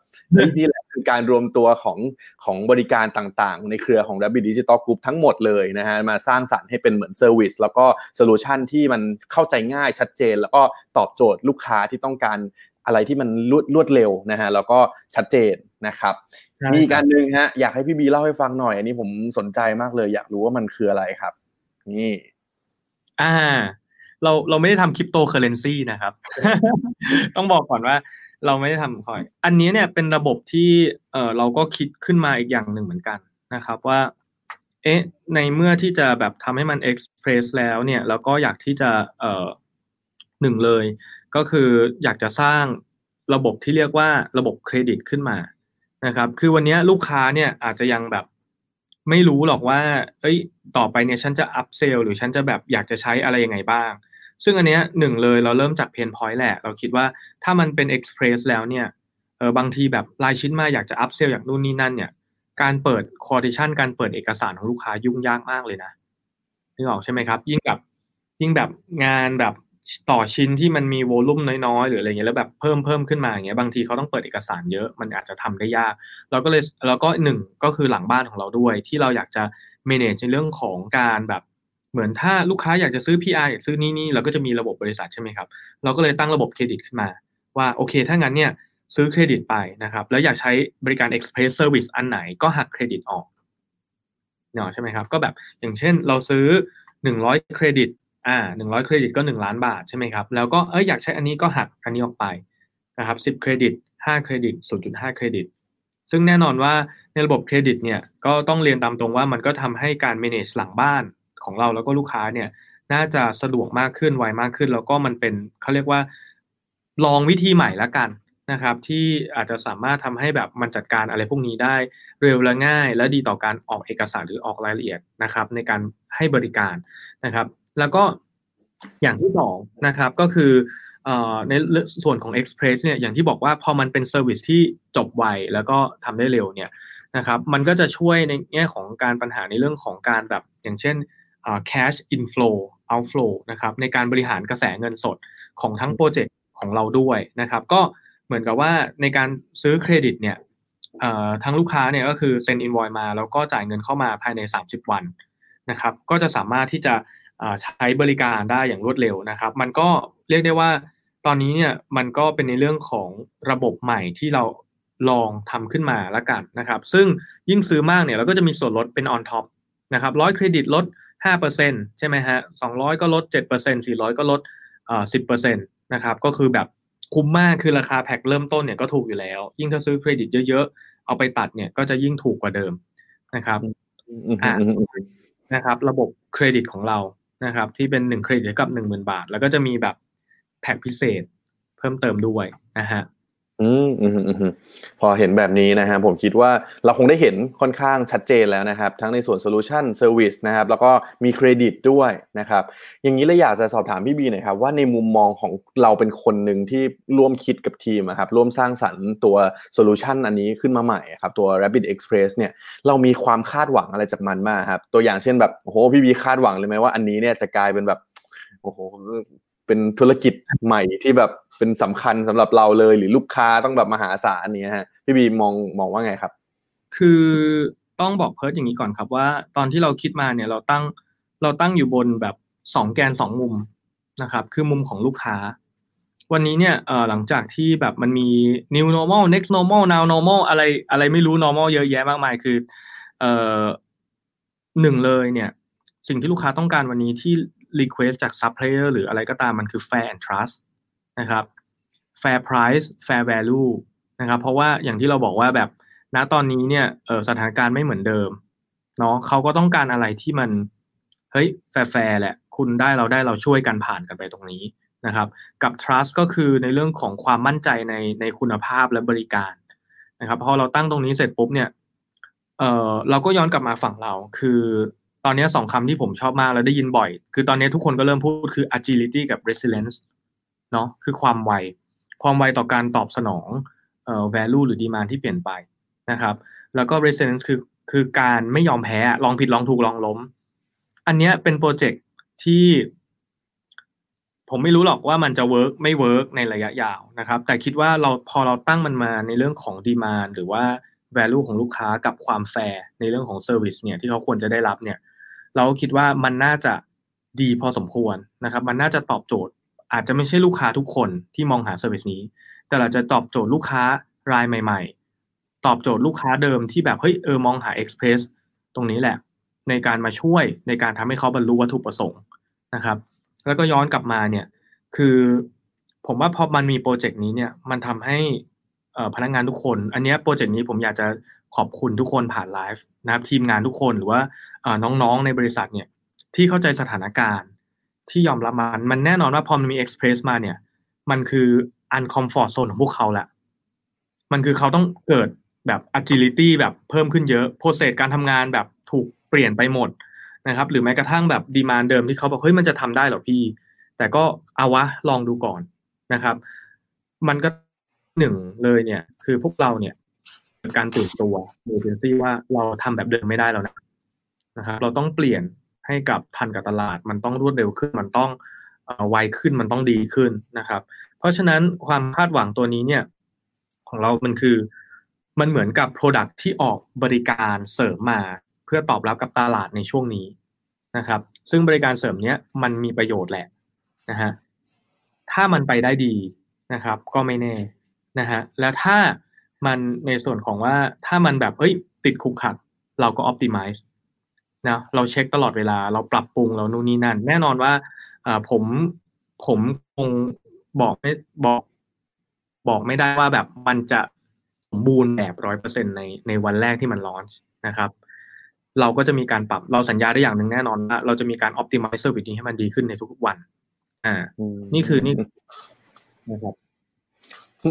Speaker 1: นี่แหละคือการรวมตัวของของบริการต่างๆ ในเครือของ Rabbit Digital Group ทั้งหมดเลยนะฮะมาสร้างสรรค์ให้เป็นเหมือน service แล้วก็ solution ที่มันเข้าใจง่ายชัดเจน แล้วก็ตอบโจทย์ลูกค้าที่ต้องการ อะไรที่มันรวดรวดเร็วนะฮะแล้วก็ชัดเจนนะครับมีอีกการหนึ่งฮะอยากให้พี่บีเล่าให้ฟังหน่อย อันนี้ผมสนใจมากเลย อยากรู้ว่ามันคืออะไรครับ นี่
Speaker 2: อ่า เราเราไม่ได้ทำคริปโตเคอเรนซีนะครับ ต้องบอกก่อนว่าเราไม่ได้ทำคอย อันนี้เนี่ยเป็นระบบที่เออเราก็คิดขึ้นมาอีกอย่างหนึ่งเหมือนกันนะครับว่า เอ๊ะ ในเมื่อที่จะแบบทำให้มันเอ็กซ์เพรสแล้วเนี่ย เราก็อยากที่จะเอ่อหนึ่งเลย ก็คืออยากจะสร้างระบบที่เรียกว่าระบบเครดิตขึ้นมานะครับ คือวันนี้ลูกค้าเนี่ยอาจจะยังแบบไม่รู้หรอกว่า เอ้ย ต่อไปเนี่ยฉันจะ upsell หรือฉันจะแบบอยากจะใช้อะไรยังไงบ้าง ซึ่งอันเนี้ยหนึ่งเลยเราเริ่มจาก pain point แหละ เราคิดว่าถ้ามันเป็น Express แล้วเนี่ย เออบางทีแบบรายชิ้นมาอยากจะ upsell อย่างนู่นนี่นั่นเนี่ย การเปิด quotation การเปิดเอกสารของลูกค้ายุ่งยากมากเลยนะนึกออกใช่ไหมครับ ยิ่งแบบยิ่งแบบงานแบบ ต่อชิ้นที่มันมีโวลุ่มน้อยๆ หรืออะไรเงี้ยแล้วแบบเพิ่มเพิ่มขึ้นมาอย่างเงี้ยบางทีเขาต้องเปิดเอกสารเยอะมันอาจจะทำได้ยาก เราก็เลยแล้วก็หนึ่งก็คือหลังบ้านของเราด้วย ที่เราอยากจะ manage ในเรื่องของการแบบเหมือนถ้าลูกค้าอยากจะซื้อ PR อยากซื้อนี่นี่เราก็จะมีระบบบริษัทใช่ไหมครับ เราก็เลยตั้งระบบเครดิตขึ้นมา ว่าโอเค ถ้างั้นเนี่ยซื้อเครดิตไปนะครับ แล้วอยากใช้บริการ Express Service อันไหนก็หักเครดิตออกเนาะใช่ไหมครับ ก็แบบอย่างเช่นเราซื้อ 100 เครดิต อ่าหนึ่งร้อยเครดิตก็หนึ่งล้านบาทใช่ไหมครับแล้วก็เอ้ยอยากใช้อันนี้ก็หักอันนี้ออกไปนะครับสิบเครดิตห้าเครดิตศูนย์จุดห้าเครดิต ซึ่งแน่นอนว่าในระบบเครดิตเนี่ยก็ต้องเรียนตามตรงว่ามันก็ทำให้การ manage หลังบ้านของเราแล้วก็ลูกค้าเนี่ยน่าจะสะดวกมากขึ้นไวมากขึ้น แล้วก็มันเป็นเขาเรียกว่าลองวิธีใหม่ละกันนะครับที่อาจจะสามารถทำให้แบบมันจัดการอะไรพวกนี้ได้เร็วและง่าย และดีต่อการออกเอกสารหรือออกรายละเอียดนะครับในการให้บริการนะครับ แล้วก็อย่างที่สองนะครับก็คือในส่วนของ Express เนี่ยอย่างที่บอกว่าพอมันเป็น service ที่จบไวแล้วก็ทำได้เร็วเนี่ยนะครับมันก็จะช่วยในแง่ของการปัญหาในเรื่องของการแบบอย่างเช่น cash inflow outflow นะครับในการบริหารกระแสเงินสดของทั้ง project ของเราด้วยนะครับก็เหมือนกับว่าในการซื้อเครดิตเนี่ยทั้งลูกค้าเนี่ยก็คือเซ็นอินวอยมา แล้วก็จ่ายเงินเข้ามาภายใน 30 วันนะครับก็จะสามารถที่จะ ใช้บริการได้อย่างรวดเร็วนะครับ มันก็เรียกได้ว่าตอนนี้เนี่ยมันก็เป็นในเรื่องของระบบใหม่ที่เราลองทำขึ้นมาแล้วกันนะครับ ซึ่งยิ่งซื้อมากเนี่ยเราก็จะมีส่วนลดเป็น on top นะครับร้อยเครดิตลด 5%ใช่ไหมฮะ200ก็ลด 7% 400 ก็ลดอ่า10%นะครับก็คือแบบคุ้มมากคือราคาแพ็คเริ่มต้นเนี่ยก็ถูกอยู่แล้ว ยิ่งถ้าซื้อเครดิตเยอะๆ เอาไปตัดเนี่ยก็จะยิ่งถูกกว่าเดิมนะครับอ่านะครับ ระบบเครดิตของเรา นะครับที่เป็นหนึ่งเครดิตกับหนึ่งหมื่นบาท แล้วก็จะมีแบบแพ็กพิเศษเพิ่มเติมด้วยนะฮะ
Speaker 1: อืมอืมอืมพอเห็นแบบนี้นะครับผมคิดว่าเราคงได้เห็นค่อนข้างชัดเจนแล้วนะครับ ทั้งในส่วน solution service นะครับแล้วก็มีเครดิตด้วยนะครับ อย่างนี้เลยอยากจะสอบถามพี่บีหน่อยครับ ว่าในมุมมองของเราเป็นคนหนึ่งที่ร่วมคิดกับทีมครับร่วมสร้างสรรค์ตัว solution อันนี้ขึ้นมาใหม่ครับตัว Rabbit Express เนี่ยเรามีความคาดหวังอะไรจากมันมากครับตัวอย่างเช่นแบบโอ้โหพี่บีคาดหวังเลยไหมว่าอันนี้เนี่ยจะกลายเป็นแบบโอ้โห เป็นธุรกิจใหม่ที่แบบเป็นสำคัญสำหรับเราเลย หรือลูกค้าต้องแบบมหาศาลนี้ฮะพี่บีมองมองว่าไงครับ
Speaker 2: คือต้องบอกเพิร์ดอย่างนี้ก่อนครับว่า ตอนที่เราคิดมาเนี่ยเราตั้งเราตั้งอยู่บนแบบสองแกนสองมุมนะครับ คือมุมของลูกค้า วันนี้เนี่ยหลังจากที่แบบมันมี new normal next normal now normal อะไรอะไรไม่รู้ normal เยอะแยะมากมายคือออหนึ่งเลยเนี่ย สิ่งที่ลูกค้าต้องการวันนี้ที่ request จาก sub player หรืออะไรก็ตามมันคือ fair and trust นะครับ fair price fair value นะครับ เพราะว่าอย่างที่เราบอกว่าแบบณตอนนี้เนี่ยสถานการณ์ไม่เหมือนเดิมเนาะเขาก็ต้องการอะไรที่มันเฮ้ยแฟร์แหละ คุณได้เราได้เราช่วยกันผ่านกันไปตรงนี้นะครับ กับ trust ก็คือในเรื่องของความมั่นใจในในคุณภาพและบริการนะครับพอเราตั้งตรงนี้เสร็จปุ๊บเนี่ยเออเราก็ย้อนกลับมาฝั่งเราคือ ตอนนี้สองคำที่ผมชอบมากแล้วได้ยินบ่อย คือตอนนี้ทุกคนก็เริ่มพูดคือ agility กับ resilience เนาะคือความไว ความไวต่อการตอบสนองเอ่อ value หรือ demand ที่เปลี่ยนไปนะครับ แล้วก็ resilience คือคือการไม่ยอมแพ้ลองผิดลองถูกลองล้ม อันเนี้ยเป็น project ที่ ผมไม่รู้หรอกว่ามันจะ work ไม่ work ในระยะยาวนะครับ แต่คิดว่าเราพอเราตั้งมันมาในเรื่องของ demand หรือว่า value ของลูกค้ากับความแฟร์ในเรื่องของ service เนี่ยที่เขาควรจะได้รับเนี่ย เราคิดว่ามันน่าจะดีพอสมควรนะครับ มันน่าจะตอบโจทย์ อาจจะไม่ใช่ลูกค้าทุกคนที่มองหา service นี้ แต่เราจะตอบโจทย์ลูกค้ารายใหม่ ๆ ตอบโจทย์ลูกค้าเดิมที่แบบเฮ้ยเออมองหา Express ตรงนี้แหละ ในการมาช่วยในการทำให้เขาบรรลุวัตถุประสงค์นะครับ แล้วก็ย้อนกลับมาเนี่ยคือผมว่าพอมันมีโปรเจกต์นี้เนี่ยมันทำให้พนักงานทุกคน อันนี้โปรเจกต์นี้ผมอยากจะ ขอบคุณทุกคนผ่านไลฟ์นะครับทีมงานทุกคนหรือว่าน้องๆในบริษัทเนี่ยที่เข้าใจสถานการณ์ที่ยอมรับมัน มันแน่นอนว่าพอมันมี Express มาเนี่ย มันคืออันคอมฟอร์ z โซนของพวกเขาแหละมันคือเขาต้องเกิดแบบ agility แบบเพิ่มขึ้นเยอะ process การทำงานแบบถูกเปลี่ยนไปหมดนะครับ หรือแม้กระทั่งแบบ demand เดิมที่เขาบอกเฮ้ยมันจะทำได้หรอพี่ แต่ก็เอาวะลองดูก่อนนะครับ มันก็หนึ่งเลยเนี่ย คือพวกเราเนี่ย การตื่นตัวโดยเนซี่ว่าเราทำแบบเดิมไม่ได้แล้วนะนะครับเราต้องเปลี่ยนให้กับทันกับตลาด มันต้องรวดเร็วขึ้น มันต้องไวขึ้นมันต้องดีขึ้นนะครับ เพราะฉะนั้นความคาดหวังตัวนี้เนี่ย ของเรามันคือมันเหมือนกับ Product ที่ออกบริการเสริมมาเพื่อตอบรับกับตลาดในช่วงนี้นะครับ ซึ่งบริการเสริมเนี้ยมันมีประโยชน์แหละนะฮะถ้ามันไปได้ดีนะครับ ก็ไม่แน่นะฮะแล้วถ้า มันในส่วนของว่าถ้ามันแบบเอ้ย ติดคุกขัด เราก็ optimize นะเราเช็คตลอดเวลาเราปรับปรุงเรานู่นนี่นั่น แน่นอนว่าผมผมคงบอกไม่บอก บอกไม่ได้ว่าแบบมันจะสมบูรณ์แบบร้อยเปอร์เซ็นในในวันแรกที่มันลอนช์นะครับ เราก็จะมีการปรับเราสัญญาได้อย่างหนึ่งแน่นอนว่าเราจะมีการ optimize service นี้ให้มันดีขึ้นในทุกๆวัน อ่า นี่คือนี่นะครับ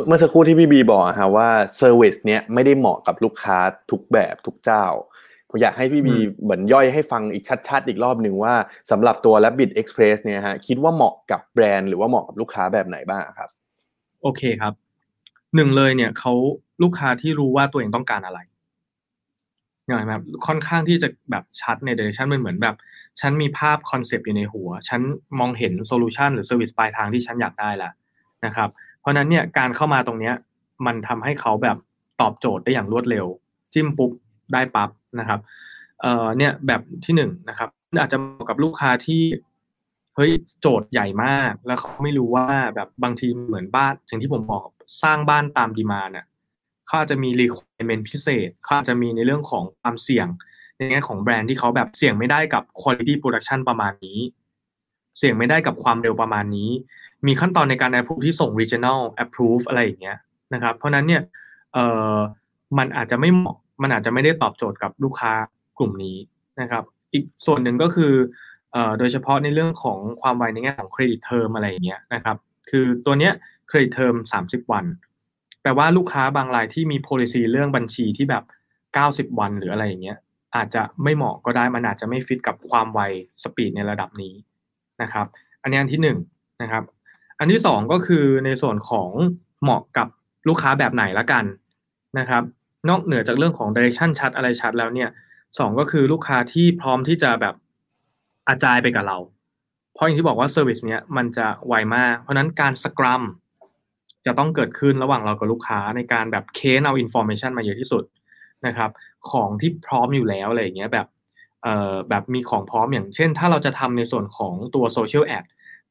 Speaker 1: เมื่อสักครู่ที่พี่บีบอกฮะว่า service เนี้ยไม่ได้เหมาะกับลูกค้าทุกแบบทุกเจ้าผมอยากให้พี่บีเหมือนย่อยให้ฟังอีกชัดๆ อีกรอบหนึ่งว่าสำหรับตัว Rabbit Express เนี่ยฮะคิดว่าเหมาะกับแบรนด์หรือว่าเหมาะกับลูกค้าแบบไหนบ้างครับ
Speaker 2: โอเคครับหนึ่งเลยเนี่ยเขาลูกค้าที่รู้ว่าตัวเองต้องการอะไรอย่างไรแบบค่อนข้างที่จะแบบชัดใน direction มันเหมือนแบบ ฉันมีภาพ concept อยู่ในหัว ฉันมองเห็น solution หรือ service ปลายทางที่ฉันอยากได้แล้วนะครับ เพราะนั้นเนี่ยการเข้ามาตรงเนี้ยมันทำให้เขาแบบตอบโจทย์ได้อย่างรวดเร็ว จิ้มปุ๊บได้ปั๊บนะครับเอ่อเนี่ยแบบที่หนึ่งนะครับ อาจจะเหมาะกับลูกค้าที่เฮ้ยโจทย์ใหญ่มาก แล้วเขาไม่รู้ว่าแบบบางทีเหมือนบ้านอย่างที่ผมบอกสร้างบ้านตาม demand เนี่ยเขาอาจจะมี requirement พิเศษเขาอาจจะมีในเรื่องของความเสี่ยงในแง่ของแบรนด์ที่เขาแบบเสี่ยงไม่ได้กับ quality production ประมาณนี้ เสี่ยงไม่ได้กับความเร็วประมาณนี้ มีขั้นตอนในการ approve ที่ส่ง regional approve อะไรอย่างเงี้ยนะครับ เพราะนั้นเนี่ยเอ่อมันอาจจะไม่เหมาะมันอาจจะไม่ได้ตอบโจทย์กับลูกค้ากลุ่มนี้นะครับ อีกส่วนหนึ่งก็คือเอ่อโดยเฉพาะในเรื่องของความไวในแง่ของเครดิตเทอมอะไรอย่างเงี้ยนะครับคือตัวเนี้ยเครดิตเทอม30 วันแปลว่าลูกค้าบางรายที่มี policy เรื่องบัญชีที่แบบ 90 วันหรืออะไรอย่างเงี้ยอาจจะไม่เหมาะก็ได้มันอาจจะไม่ฟิตกับความไว speed ในระดับนี้นะครับ อันนี้อันที่1นนะครับ อันที่2ก็คือในส่วนของเหมาะกับลูกค้าแบบไหนละกันนะครับ นอกเหนือจากเรื่องของ direction ชัดอะไรชัดแล้วเนี่ยสองก็คือลูกค้าที่พร้อมที่จะแบบ agile ไปกับเรา เพราะอย่างที่บอกว่า service เนี้ยมันจะไวมาก เพราะนั้นการ scrum จะต้องเกิดขึ้นระหว่างเรากับลูกค้าในการแบบเค้นเอา information มาเยอะที่สุดนะครับ ของที่พร้อมอยู่แล้วอะไรอย่างเงี้ยแบบเอ่อแบบมีของพร้อมอย่างเช่น ถ้าเราจะทำในส่วนของตัว social ad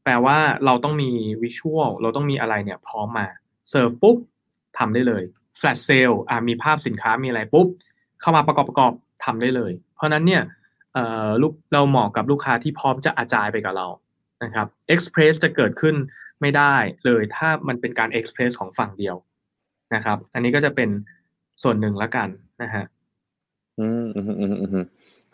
Speaker 2: แปลว่าเราต้องมี visual เราต้องมีอะไรเนี่ยพร้อมมาเสิร์ฟปุ๊บทำได้เลย flash sale อ่ามีภาพสินค้ามีอะไรปุ๊บ เข้ามาประกอบประกอบทำได้เลย เพราะนั้นเนี่ยเอ่อลูกเราเหมาะกับลูกค้าที่พร้อมจะ agile ไปกับเรานะครับ Express จะเกิดขึ้นไม่ได้เลยถ้ามันเป็นการ Express ของฝั่งเดียวนะครับ อันนี้ก็จะเป็นส่วนหนึ่งละกันนะฮะ
Speaker 1: อืมอืมอืมอืม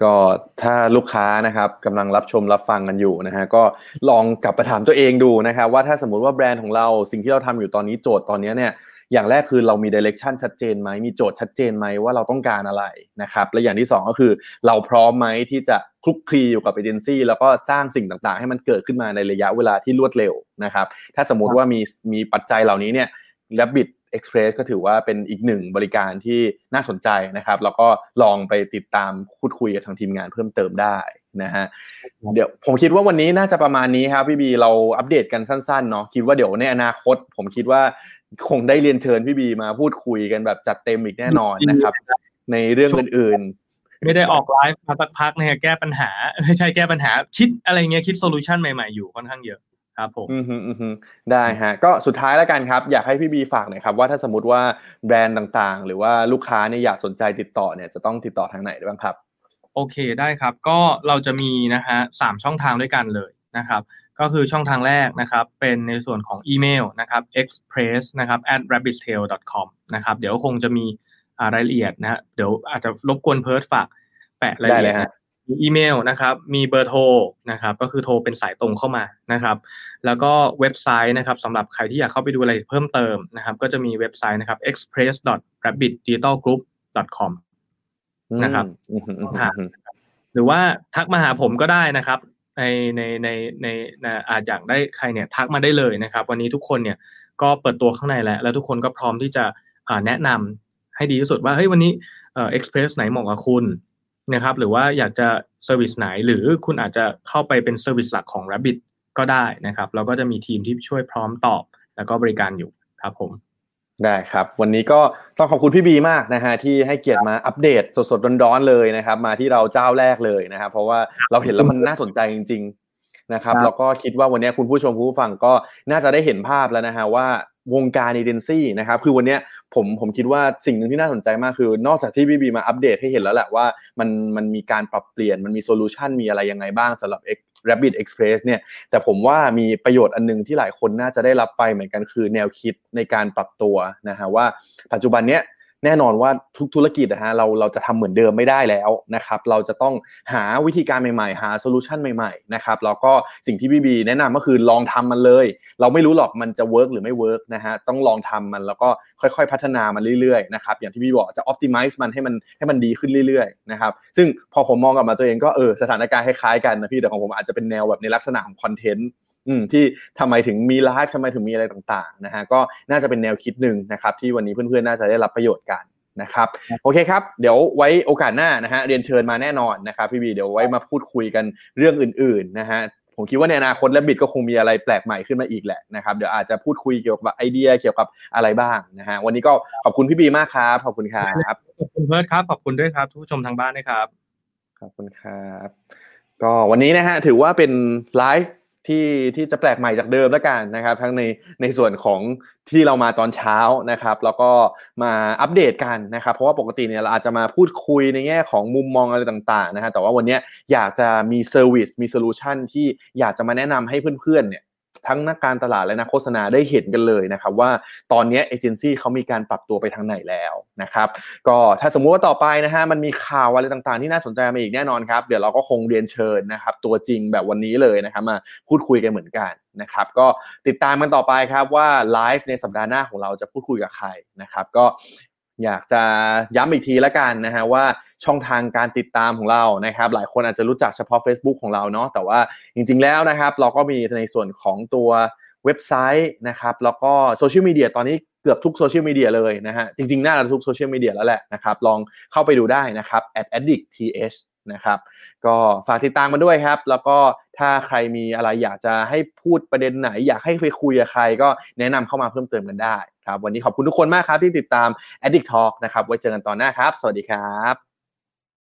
Speaker 1: ก็ถ้าลูกค้านะครับกำลังรับชมรับฟังกันอยู่นะฮะก็ลองกลับไปถามตัวเองดูนะครับว่าถ้าสมมติว่าแบรนด์ของเราสิ่งที่เราทำอยู่ตอนนี้โจทย์ตอนนี้เนี่ยอย่างแรกคือเรามีดิเรกชันชัดเจนไหมมีโจทย์ชัดเจนไหมว่าเราต้องการอะไรนะครับและอย่างที่ 2 ก็คือเราพร้อมไหมที่จะคลุกคลีอยู่กับเอเจนซี่แล้วก็สร้างสิ่งต่างๆ ให้มันเกิดขึ้นมาในระยะเวลาที่รวดเร็วนะครับถ้าสมมติว่ามีมีปัจจัยเหล่านี้เนี่ย Rabbit Express ก็ถือว่าเป็นอีกหนึ่งบริการที่น่าสนใจนะครับ แล้วก็ลองไปติดตามพูดคุยกับทางทีมงานเพิ่มเติมได้นะฮะเดี๋ยวผมคิดว่าวันนี้น่าจะประมาณนี้ครับพี่บีเราอัปเดตกันสั้นๆเนาะคิดว่าเดี๋ยวในอนาคต ผมคิดว่าคงได้เรียนเชิญพี่บีมาพูดคุยกันแบบจัดเต็มอีกแน่นอนนะครับ ในเรื่องอื่น
Speaker 2: ๆ ไม่ได้ออกไลฟ์มาสักพักเนี่ยแก้ปัญหาไม่ใช่แก้ปัญหาคิดอะไรเงี้ยคิด solution ใหม่ๆอยู่ค่อนข้างเยอะ ครับผม
Speaker 1: อืมอืมได้ฮะก็สุดท้ายแล้วกันครับ อยากให้พี่บีฝากหน่อยครับว่าถ้าสมมติว่าแบรนด์ต่างๆ หรือว่าลูกค้าเนี่ยอยากสนใจติดต่อเนี่ยจะต้องติดต่อทางไหนบ้างครับ
Speaker 2: โอเคได้ครับ ก็เราจะมีนะฮะสามช่องทางด้วยกันเลยนะครับ ก็คือช่องทางแรกนะครับ เป็นในส่วนของอีเมลนะครับ express นะครับ at rabbittale com นะครับเดี๋ยวคงจะมีรายละเอียดนะเดี๋ยวอาจจะรบกวนเพิร์ดฝากแปะรายละเอียด มีอีเมลนะครับ มีเบอร์โทรนะครับ ก็คือโทรเป็นสายตรงเข้ามานะครับ แล้วก็เว็บไซต์นะครับสำหรับใครที่อยากเข้าไปดูอะไรเพิ่มเติมนะครับ ก็จะมีเว็บไซต์นะครับ express.rabbitdigitalgroup.com นะครับหรือว่าทักมาหาผมก็ได้นะครับในในในในอาจอยากได้ใครเนี่ยทักมาได้เลยนะครับ วันนี้ทุกคนเนี่ยก็เปิดตัวข้างในแล้ว แล้วทุกคนก็พร้อมที่จะแนะนำให้ดีที่สุดว่าเฮ้ยวันนี้ Express ไหนเหมาะกับคุณ นะครับหรือว่าอยากจะ service ไหน หรือคุณอาจจะเข้าไปเป็น service หลักของ Rabbit ก็ได้นะครับเราก็จะมีทีมที่ช่วยพร้อมตอบ แล้วก็บริการอยู่ครับผม
Speaker 1: ได้ครับ วันนี้ก็ต้องขอบคุณพี่บีมากนะฮะที่ให้เกียรติมาอัปเดตสดๆร้อนๆเลยนะครับ มาที่เราเจ้าแรกเลยนะครับ เพราะว่าเราเห็นแล้วมันน่าสนใจจริง ๆนะครับแล้วก็คิดว่าวันนี้คุณผู้ชมผู้ฟังก็น่าจะได้เห็นภาพแล้วนะฮะว่า วงการเอเจนซี่นะครับคือวันนี้ผมผมคิดว่าสิ่งหนึ่งที่น่าสนใจมากคือนอกจากที่พี่บีมาอัปเดตให้เห็นแล้วแหละว่ามันมันมีการปรับเปลี่ยนมันมี solution มีอะไรยังไงบ้างสำหรับ Rabbit Express เนี่ยแต่ผมว่ามีประโยชน์อันนึงที่หลายคนน่าจะได้รับไปเหมือนกันคือแนวคิดในการปรับตัวนะฮะว่าปัจจุบันเนี้ย แน่นอนว่าทุกธุรกิจนะฮะเราเราจะทำเหมือนเดิมไม่ได้แล้วนะครับเราจะต้องหาวิธีการใหม่ๆ หา solution ใหม่ๆนะครับแล้วก็สิ่งที่พี่บีแนะนำก็คือลองทำมันเลย เราไม่รู้หรอกมันจะเวิร์กหรือไม่เวิร์กนะฮะต้องลองทำมันแล้วก็ค่อยๆ พัฒนามันเรื่อยๆนะครับอย่างที่พี่บอกจะอ p t i m i z e มันให้มันให้มันดีขึ้นเรื่อยๆนะครับซึ่งพอผมมองกลับมาตัวเองก็เออสถานการณ์คล้ายๆกันนะพี่แต่ของผมอาจจะเป็นแนวแบบในลักษณะของคอนเทนต์ ที่ทำไมถึงมีไลฟ์ทำไมถึงมีอะไรต่างๆนะฮะก็น่าจะเป็นแนวคิดหนึ่งนะครับที่วันนี้เพื่อนๆน่าจะได้รับประโยชน์กันนะครับโอเคครับ เดี๋ยวไว้โอกาสหน้านะฮะเรียนเชิญมาแน่นอนนะครับพี่บีเดี๋ยวไว้มาพูดคุยกันเรื่องอื่นๆนะฮะผมคิดว่าในอนาคตและบิดก็คงมีอะไรแปลกใหม่ขึ้นมาอีกแหละนะครับเดี๋ยวอาจจะพูดคุยเกี่ยวกับไอเดียเกี่ยวกับอะไรบ้างนะฮะวันนี้ก็ขอบคุณพี่บีมากครับขอบคุณครับ
Speaker 2: ขอบคุณเพิร์ดครับขอบคุณด้วยครับทุกผู้ชมทางบ้านนะครับ
Speaker 1: ขอบคุณครับ ก็วันนี้นะฮะถือว่าเป็นไลฟ์ ที่ที่จะแปลกใหม่จากเดิมแล้วกันนะครับ ทั้งในในส่วนของที่เรามาตอนเช้านะครับ แล้วก็มาอัปเดตกันนะครับ เพราะว่าปกติเนี่ยเราอาจจะมาพูดคุยในแง่ของมุมมองอะไรต่างๆนะฮะแต่ว่าวันนี้อยากจะมี service มี solution ที่อยากจะมาแนะนำให้เพื่อนๆเนี่ย ทั้งนักการตลาดและนักโฆษณาได้เห็นกันเลยนะครับว่าตอนนี้เอเจนซี่เขามีการปรับตัวไปทางไหนแล้วนะครับก็ถ้าสมมุติว่าต่อไปนะฮะมันมีข่าวอะไรต่างๆ ที่น่าสนใจมาอีกแน่นอนครับ เดี๋ยวเราก็คงเรียนเชิญนะครับตัวจริงแบบวันนี้เลยนะครับมาพูดคุยกันเหมือนกันนะครับก็ติดตามกันต่อไปครับว่าไลฟ์ในสัปดาห์หน้าของเราจะพูดคุยกับใครนะครับก็ อยากจะย้ำอีกทีละกันนะฮะว่าช่องทางการติดตามของเรานะครับ หลายคนอาจจะรู้จักเฉพาะ Facebook ของเราเนาะแต่ว่าจริงๆแล้วนะครับ เราก็มีในส่วนของตัวเว็บไซต์นะครับ แล้วก็โซเชียลมีเดียตอนนี้เกือบทุกโซเชียลมีเดียเลยนะฮะจริงๆ น่าจะทุกโซเชียลมีเดียแล้วแหละนะครับ ลองเข้าไปดูได้นะครับ @addictth นะครับ ก็ฝากติดตามมาด้วยครับ แล้วก็ถ้าใครมีอะไรอยากจะให้พูดประเด็นไหน อยากให้ไปคุยกับใครก็แนะนำเข้ามาเพิ่มเติมกันได้ครับ วันนี้ขอบคุณทุกคนมากครับที่ติดตาม Addict Talk นะครับ ไว้เจอกันตอนหน้าครับ สวัสดีครับ